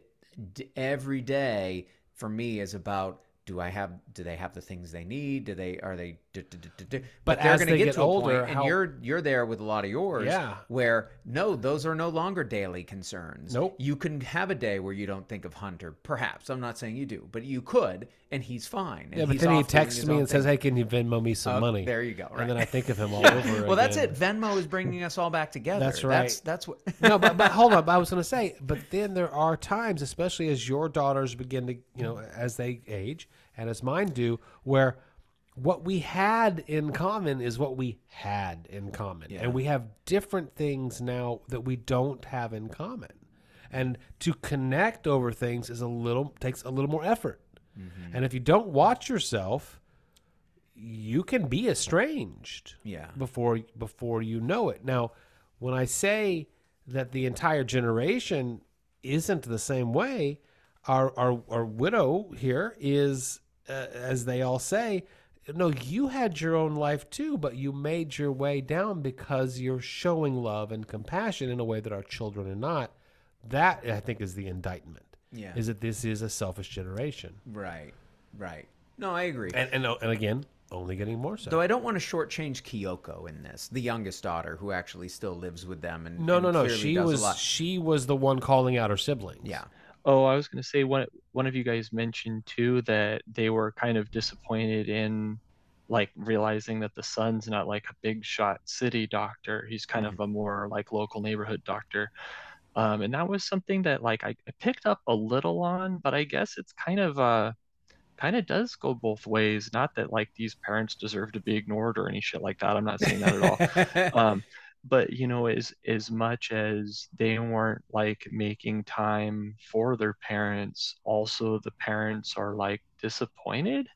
d- every day for me is about do I have do they have the things they need? Do they are they But they're as gonna they get, to a older, and you're you're there with a lot of yours Yeah. where no, those are no longer daily concerns. Nope. You can have a day where you don't think of Hunter. Perhaps. I'm not saying you do, but you could and he's fine. And Yeah, but then he texts me and says, "Hey, can you Venmo me some Oh, money?" there you go, And then. I think of him all over. Well, that's it. Venmo is bringing us all back together. That's right. That's that's what no, but, but hold on. I was going to say, but then there are times, especially as your daughters begin to, you know, as they age and as mine do, where what we had in common is what we had in common. And we have different things now that we don't have in common. And to connect over things is a little, takes a little more effort. And if you don't watch yourself, you can be estranged Yeah. before before you know it. Now, when I say that the entire generation isn't the same way, our our, our widow here is, uh, as they all say, no, you had your own life too, but you made your way down because you're showing love and compassion in a way that our children are not. That I think is the indictment. Yeah. is that this is a selfish generation, Right. Right. No, I agree. and and, and again, only getting more so. Though I don't want to shortchange Kyoko in this, the youngest daughter who actually still lives with them and no, and no, no. She was she was the one calling out her siblings. yeah. Oh, I was going to say one one of you guys mentioned too that they were kind of disappointed in like realizing that the son's not like a big shot city doctor. He's kind of a more like local neighborhood doctor. Um, and that was something that like I, I picked up a little on, but I guess it's kind of uh kind of does go both ways. Not that like these parents deserve to be ignored or any shit like that. I'm not saying that at all um, but you know as as much as they weren't like making time for their parents also the parents are like disappointed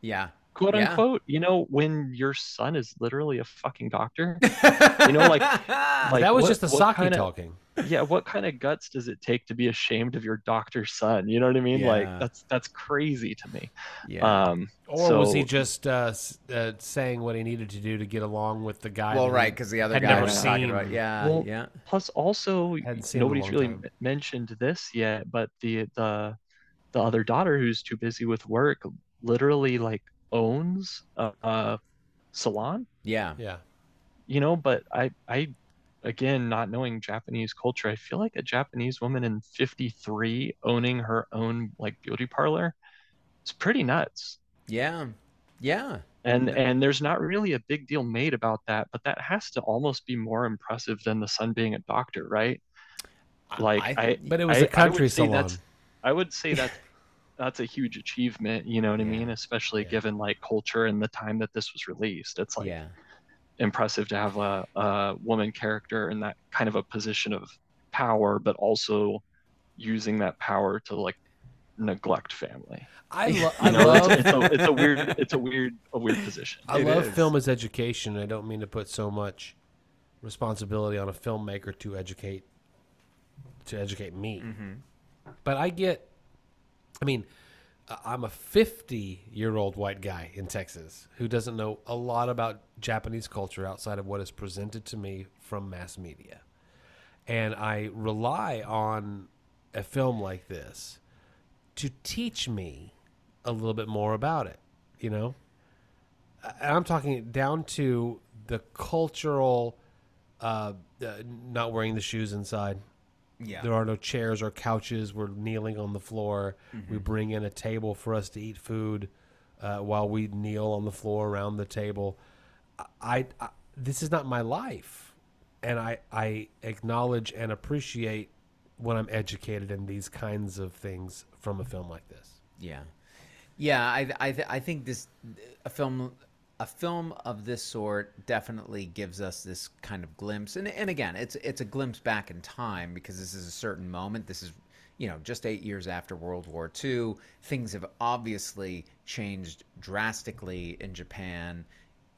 yeah. Quote Yeah. unquote you know when your son is literally a fucking doctor You know, like- like that was what- just the what Saki kinda- talking. yeah what kind of guts does it take to be ashamed of your doctor's son you know what i mean like that's that's crazy to me yeah. um Or was he just uh, uh, saying what he needed to do to get along with the guy? well, right, because the other guy never was talking seen- about yeah, Well, yeah. plus also Hadn't seen in a nobody's really time. m- mentioned this yet but the the the other daughter who's too busy with work literally like owns a, a salon Yeah. Yeah. you know but i i again not knowing japanese culture i feel like a japanese woman in 53 owning her own like beauty parlor it's pretty nuts Yeah. Yeah. and Yeah. and there's not really a big deal made about that but that has to almost be more impressive than the son being a doctor right like I, think- But it was I- a I would country say salon. that's- I would say that that's a huge achievement, you know what I mean? Especially Yeah. given like culture and the time that this was released. It's like yeah. impressive to have a, a woman character in that kind of a position of power, but also using that power to like neglect family. I, lo- I You know, it's, love it's, a, it's a weird, it's a weird, a weird position. I It love is. film as education. I don't mean to put so much responsibility on a filmmaker to educate to educate me. Mm-hmm. But I get I mean, I'm a 50-year-old white guy in Texas who doesn't know a lot about Japanese culture outside of what is presented to me from mass media. And I rely on a film like this to teach me a little bit more about it, you know? and I'm talking down to the cultural, uh, uh, not wearing the shoes inside. Yeah. There are no chairs or couches. We're kneeling on the floor. We bring in a table for us to eat food uh, while we kneel on the floor around the table. I, I this is not my life, and I I acknowledge and appreciate when I'm educated in these kinds of things from a film like this. Yeah, yeah. I I th- I think this a film a film of this sort definitely gives us this kind of glimpse, and and again, it's it's a glimpse back in time because this is a certain moment. This is you know just eight years after World War II. Things have obviously changed drastically in Japan.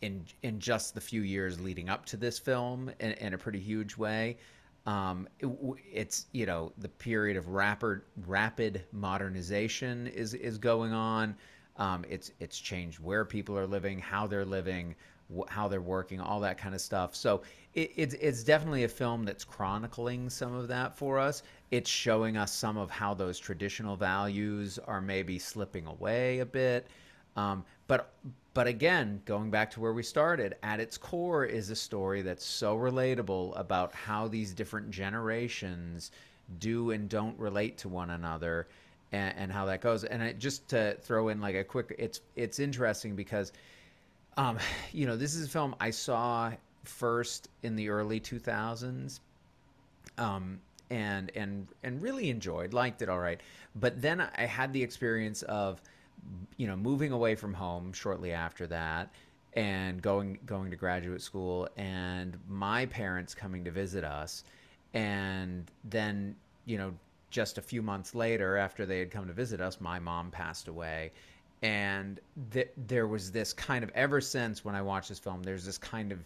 In, in just the few years leading up to this film in, in a pretty huge way um, it, it's you know the period of rapid rapid modernization is is going on. Um, it's it's changed where people are living, how they're living, wh- how they're working, all that kind of stuff. So it, it's it's definitely a film that's chronicling some of that for us. It's showing us some of how those traditional values are maybe slipping away a bit. Um, but but again, going back to where we started, at its core is a story that's so relatable about how these different generations do and don't relate to one another, and, and how that goes. And I, just to throw in like a quick, it's it's interesting because, um, you know, this is a film I saw first in the early two thousands. Um, and and and really enjoyed, liked it all right. But then I had the experience of you know, moving away from home shortly after that and going going to graduate school and my parents coming to visit us and then, you know, just a few months later after they had come to visit us, my mom passed away. And th- there was this kind of ever since when I watched this film, there's this kind of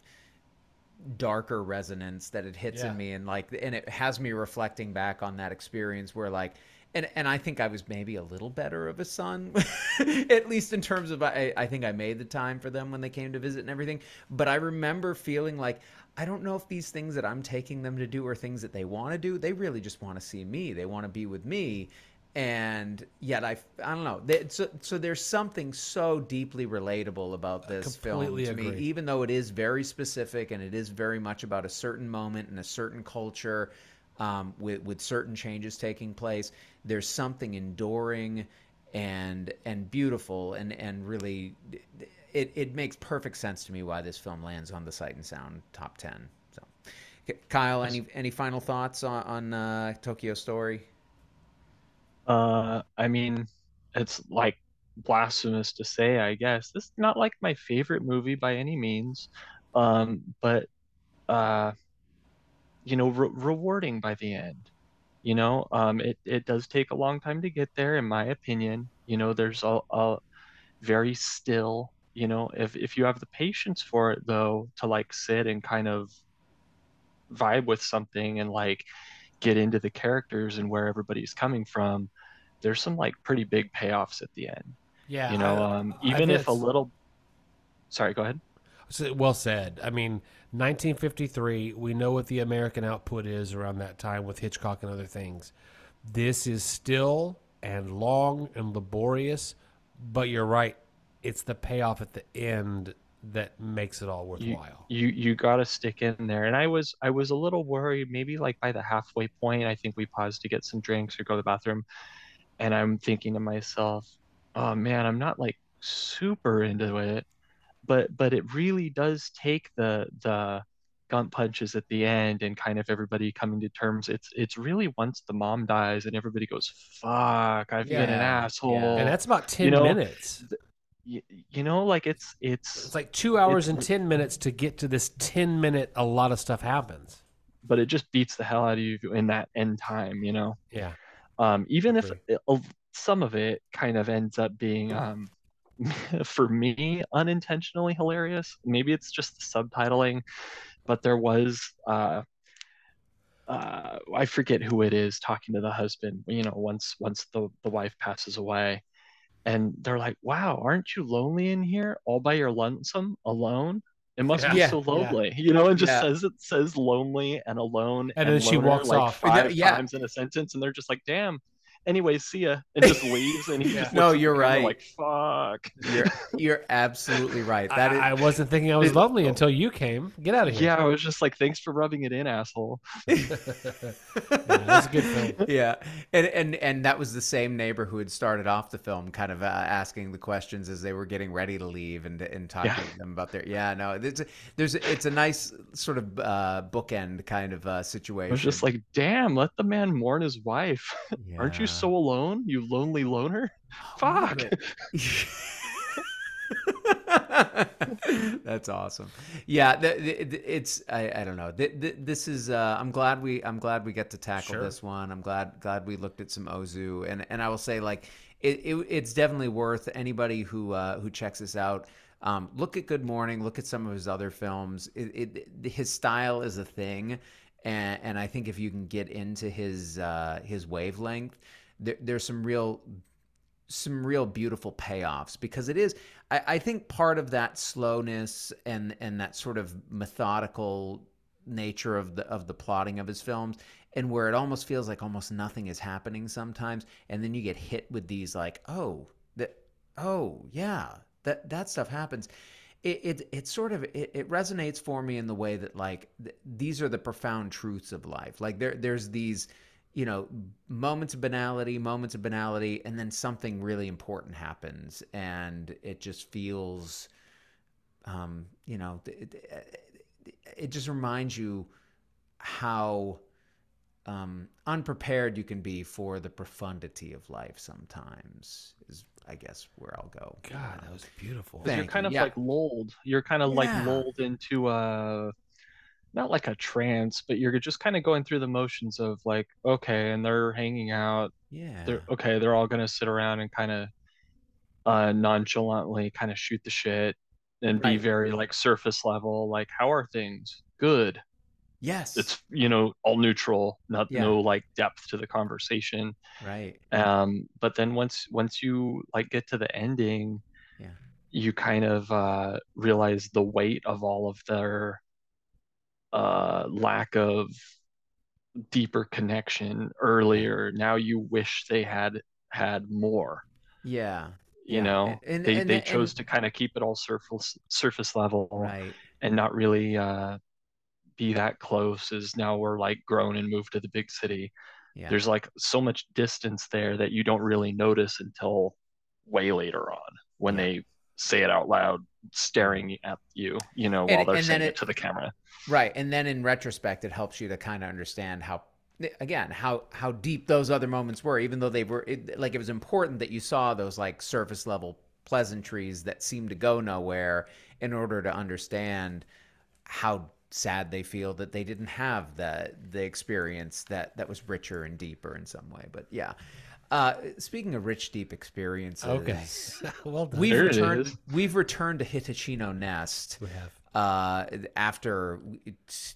darker resonance that it hits Yeah. in me and like and it has me reflecting back on that experience where like and and I think I was maybe a little better of a son, at least in terms of I, I think I made the time for them when they came to visit and everything. But I remember feeling like I don't know if these things that I'm taking them to do are things that they want to do. They really just want to see me. They want to be with me. And yet I, I don't know. They- So, so there's something so deeply relatable about this film to me, even though it is very specific and it is very much about a certain moment and a certain culture um, with with certain changes taking place. There's something enduring and and beautiful and and really it, it makes perfect sense to me why this film lands on the Sight and Sound top ten. So, Kyle, any any final thoughts on, on uh, Tokyo Story? Uh, I mean, it's like blasphemous to say, I guess. This is not like my favorite movie by any means, um, but uh, you know, re rewarding by the end. You know, um, it it does take a long time to get there, in my opinion. You know, there's a, a very still, you know, if if you have the patience for it though, to like sit and kind of vibe with something and like get into the characters and where everybody's coming from, there's some like pretty big payoffs at the end. Yeah, You know, I- um, even if a little. Sorry, go ahead. Well said. I mean, 1953, we know what the American output is around that time with Hitchcock and other things. This is still and long and laborious, but you're right. It's the payoff at the end that makes it all worthwhile. you you got to stick in there and i was i was a little worried maybe like by the halfway point i think we paused to get some drinks or go to the bathroom and i'm thinking to myself oh man i'm not like super into it but but it really does take the the gun punches at the end and kind of everybody coming to terms it's it's really once the mom dies and everybody goes fuck i've been an asshole yeah. and that's about 10 you know, minutes. You, you know like it's it's It's like two hours and 10 minutes to get to this 10 minute, a lot of stuff happens. but it just beats the hell out of you in that end time, you know. Yeah. Um, even if it, some of it kind of ends up being, um, for me, unintentionally hilarious. Maybe it's just the subtitling, but there was, uh, uh, I forget who it is talking to the husband. You know, once once the the wife passes away, and they're like, "Wow, aren't you lonely in here, all by your lonesome, alone?" It must be Yeah. so Yeah. lonely, you know, and just Yeah. says it says lonely and alone And then she walks like off. five Yeah. times in a sentence, and they're just like, "Damn." Anyway, see ya, and just leaves, and he Yeah. just No, looks at the you're camera right. Like, fuck. You're you're absolutely right. That I, is, I wasn't thinking I was it- lonely until you came. Get out of here. Yeah, I was just like, thanks for rubbing it in, asshole. that's a good film. yeah, and and and that was the same neighbor who had started off the film, kind of uh, asking the questions as they were getting ready to leave, and and talking Yeah. to them about their yeah. No, there's a, there's it's a nice sort of uh, bookend kind of uh, situation. I was just like, damn, let the man mourn his wife. Aren't you Yeah. So alone, you lonely loner? Fuck. That's awesome. Yeah, the, the, the- it's I, I don't know. The, the, this is uh, I'm glad we I'm glad we get to tackle Sure. this one. I'm glad glad we looked at some Ozu and and I will say like it, it it's definitely worth anybody who uh, who checks this out. Um, look at Good Morning. Look at some of his other films. It, it, his style is a thing, and, and I think if you can get into his uh, his wavelength, there, there's some real some real beautiful payoffs because it is I, I think part of that slowness and and that sort of methodical nature of the of the plotting of his films and where it almost feels like almost nothing is happening sometimes. And then you get hit with these like oh that oh yeah that that stuff happens. It it, it sort of it, it resonates for me in the way that like th- these are the profound truths of life. Like there there's these you know moments of banality moments of banality and then something really important happens and it just feels um you know it, it just reminds you how um, unprepared you can be for the profundity of life sometimes is i guess where i'll go God, that was beautiful. You're kind you. of Yeah. like lulled. You're kind of like Yeah. lulled into a not like a trance, but you're just kind of going through the motions of like, okay, and they're hanging out. yeah They're okay. They're all gonna sit around and kind of uh, nonchalantly kind of shoot the shit and be very like surface level. Like, how are things? Good. yes It's you know all neutral, not Yeah. no like depth to the conversation. right um but then once once you like get to the ending Yeah. you kind of uh realize the weight of all of their uh lack of deeper connection earlier. Now you wish they had had more. Yeah. You Yeah. know And- they and- they and- chose to kind of keep it all surface surface level right. and not really uh be that close as now we're like grown and moved to the big city. Yeah. There's like so much distance there that you don't really notice until way later on when Yeah. they say it out loud staring at you you know And- while they're and saying it, it- to the camera Right, and then in retrospect, it helps you to kind of understand how, again, how how deep those other moments were, even though they were it, like it was important that you saw those like surface level pleasantries that seemed to go nowhere in order to understand how sad they feel that they didn't have the the experience that that was richer and deeper in some way. But yeah. Uh, speaking of rich, deep experiences, Okay. well done. we've There it returned. We've returned to Hitachino Nest we have. uh, after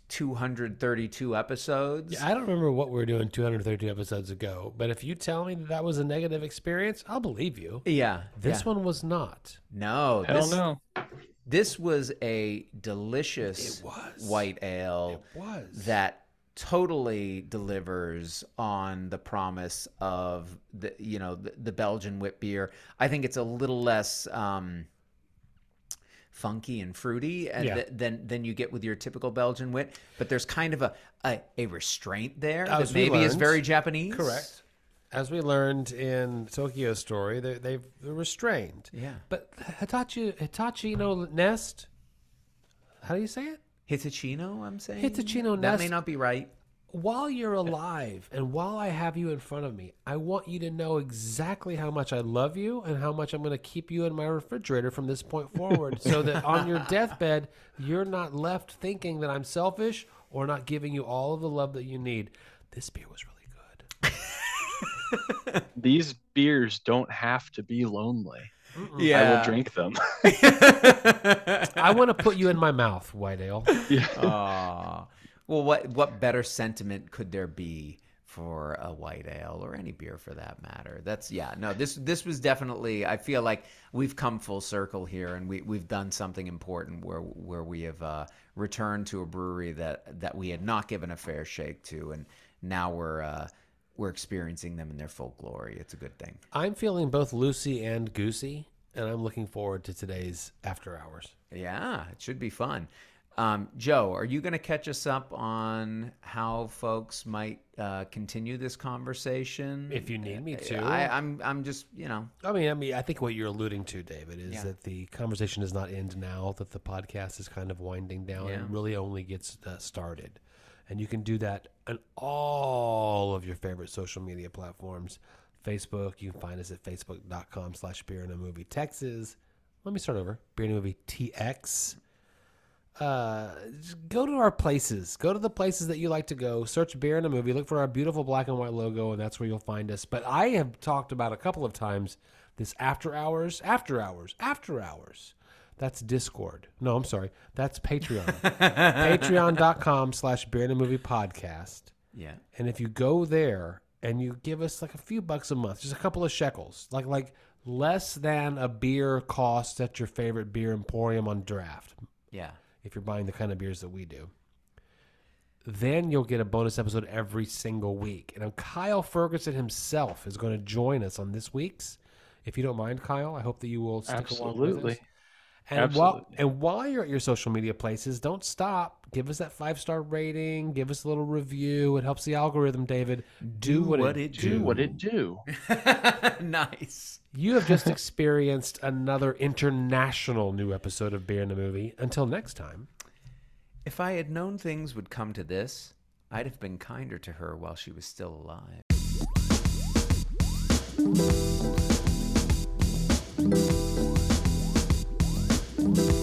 232 episodes. Yeah, I don't remember what we were doing 232 episodes ago, but if you tell me that that was a negative experience, I'll believe you. yeah. This yeah. one was not. no, hell this, no this was a delicious It was. white ale It was. that totally delivers on the promise of the you know the, the Belgian wit beer. I think it's a little less um, funky and fruity and Yeah. th- than than you get with your typical Belgian wit, but there's kind of a a, a restraint there that As we maybe is very Japanese. Correct. As we learned in Tokyo Story, they, they've, they're restrained. Yeah. But Hitachi, Hitachino Nest, how do you say it? Hitachino, I'm saying. Hitachino That may not be right. While you're alive and while I have you in front of me, I want you to know exactly how much I love you and how much I'm going to keep you in my refrigerator from this point forward so that on your deathbed, you're not left thinking that I'm selfish or not giving you all of the love that you need. This beer was really good. these beers don't have to be lonely Yeah. i will drink them I want to put you in my mouth, White Ale. Aw. well, what what better sentiment could there be for a white ale or any beer for that matter? That's yeah. No, this this was definitely. I feel like we've come full circle here, and we we've done something important where where we have uh, returned to a brewery that that we had not given a fair shake to, and now we're. Uh, we're experiencing them in their full glory. It's a good thing. I'm feeling both loosey and goosey, and I'm looking forward to today's after hours. Yeah, it should be fun. Um, Joe, are you going to catch us up on how folks might uh, continue this conversation? If you need me to. I, I'm, I'm just, you know, I mean, I mean, I think what you're alluding to, David, is Yeah. that the conversation does not end now. That the podcast is kind of winding down Yeah. and really only gets uh, started. And you can do that on all of your favorite social media platforms. Facebook, you can find us at facebook.com slash beer in a movie Texas. Let me start over. Beer in a movie TX. Uh, go to our places. Go to the places that you like to go. Search beer in a movie. Look for our beautiful black and white logo, and that's where you'll find us. But I have talked about a couple of times this after hours, after hours, after hours. That's Discord. No, I'm sorry. That's Patreon. Patreon.com slash beer in a movie podcast. yeah. And if you go there and you give us like a few bucks a month, just a couple of shekels, like like less than a beer costs at your favorite beer emporium on draft, Yeah. if you're buying the kind of beers that we do. Then you'll get a bonus episode every single week. And Kyle Ferguson himself is going to join us on this week's. If you don't mind, Kyle, I hope that you will stick along with us. Absolutely. And while and while you're at your social media places, don't stop. Give us that five star rating. Give us a little review. It helps the algorithm. David, do, what, it, Do what it do. nice. You have just experienced another international new episode of Beer in the Movie. Until next time. If I had known things would come to this, I'd have been kinder to her while she was still alive. Bye.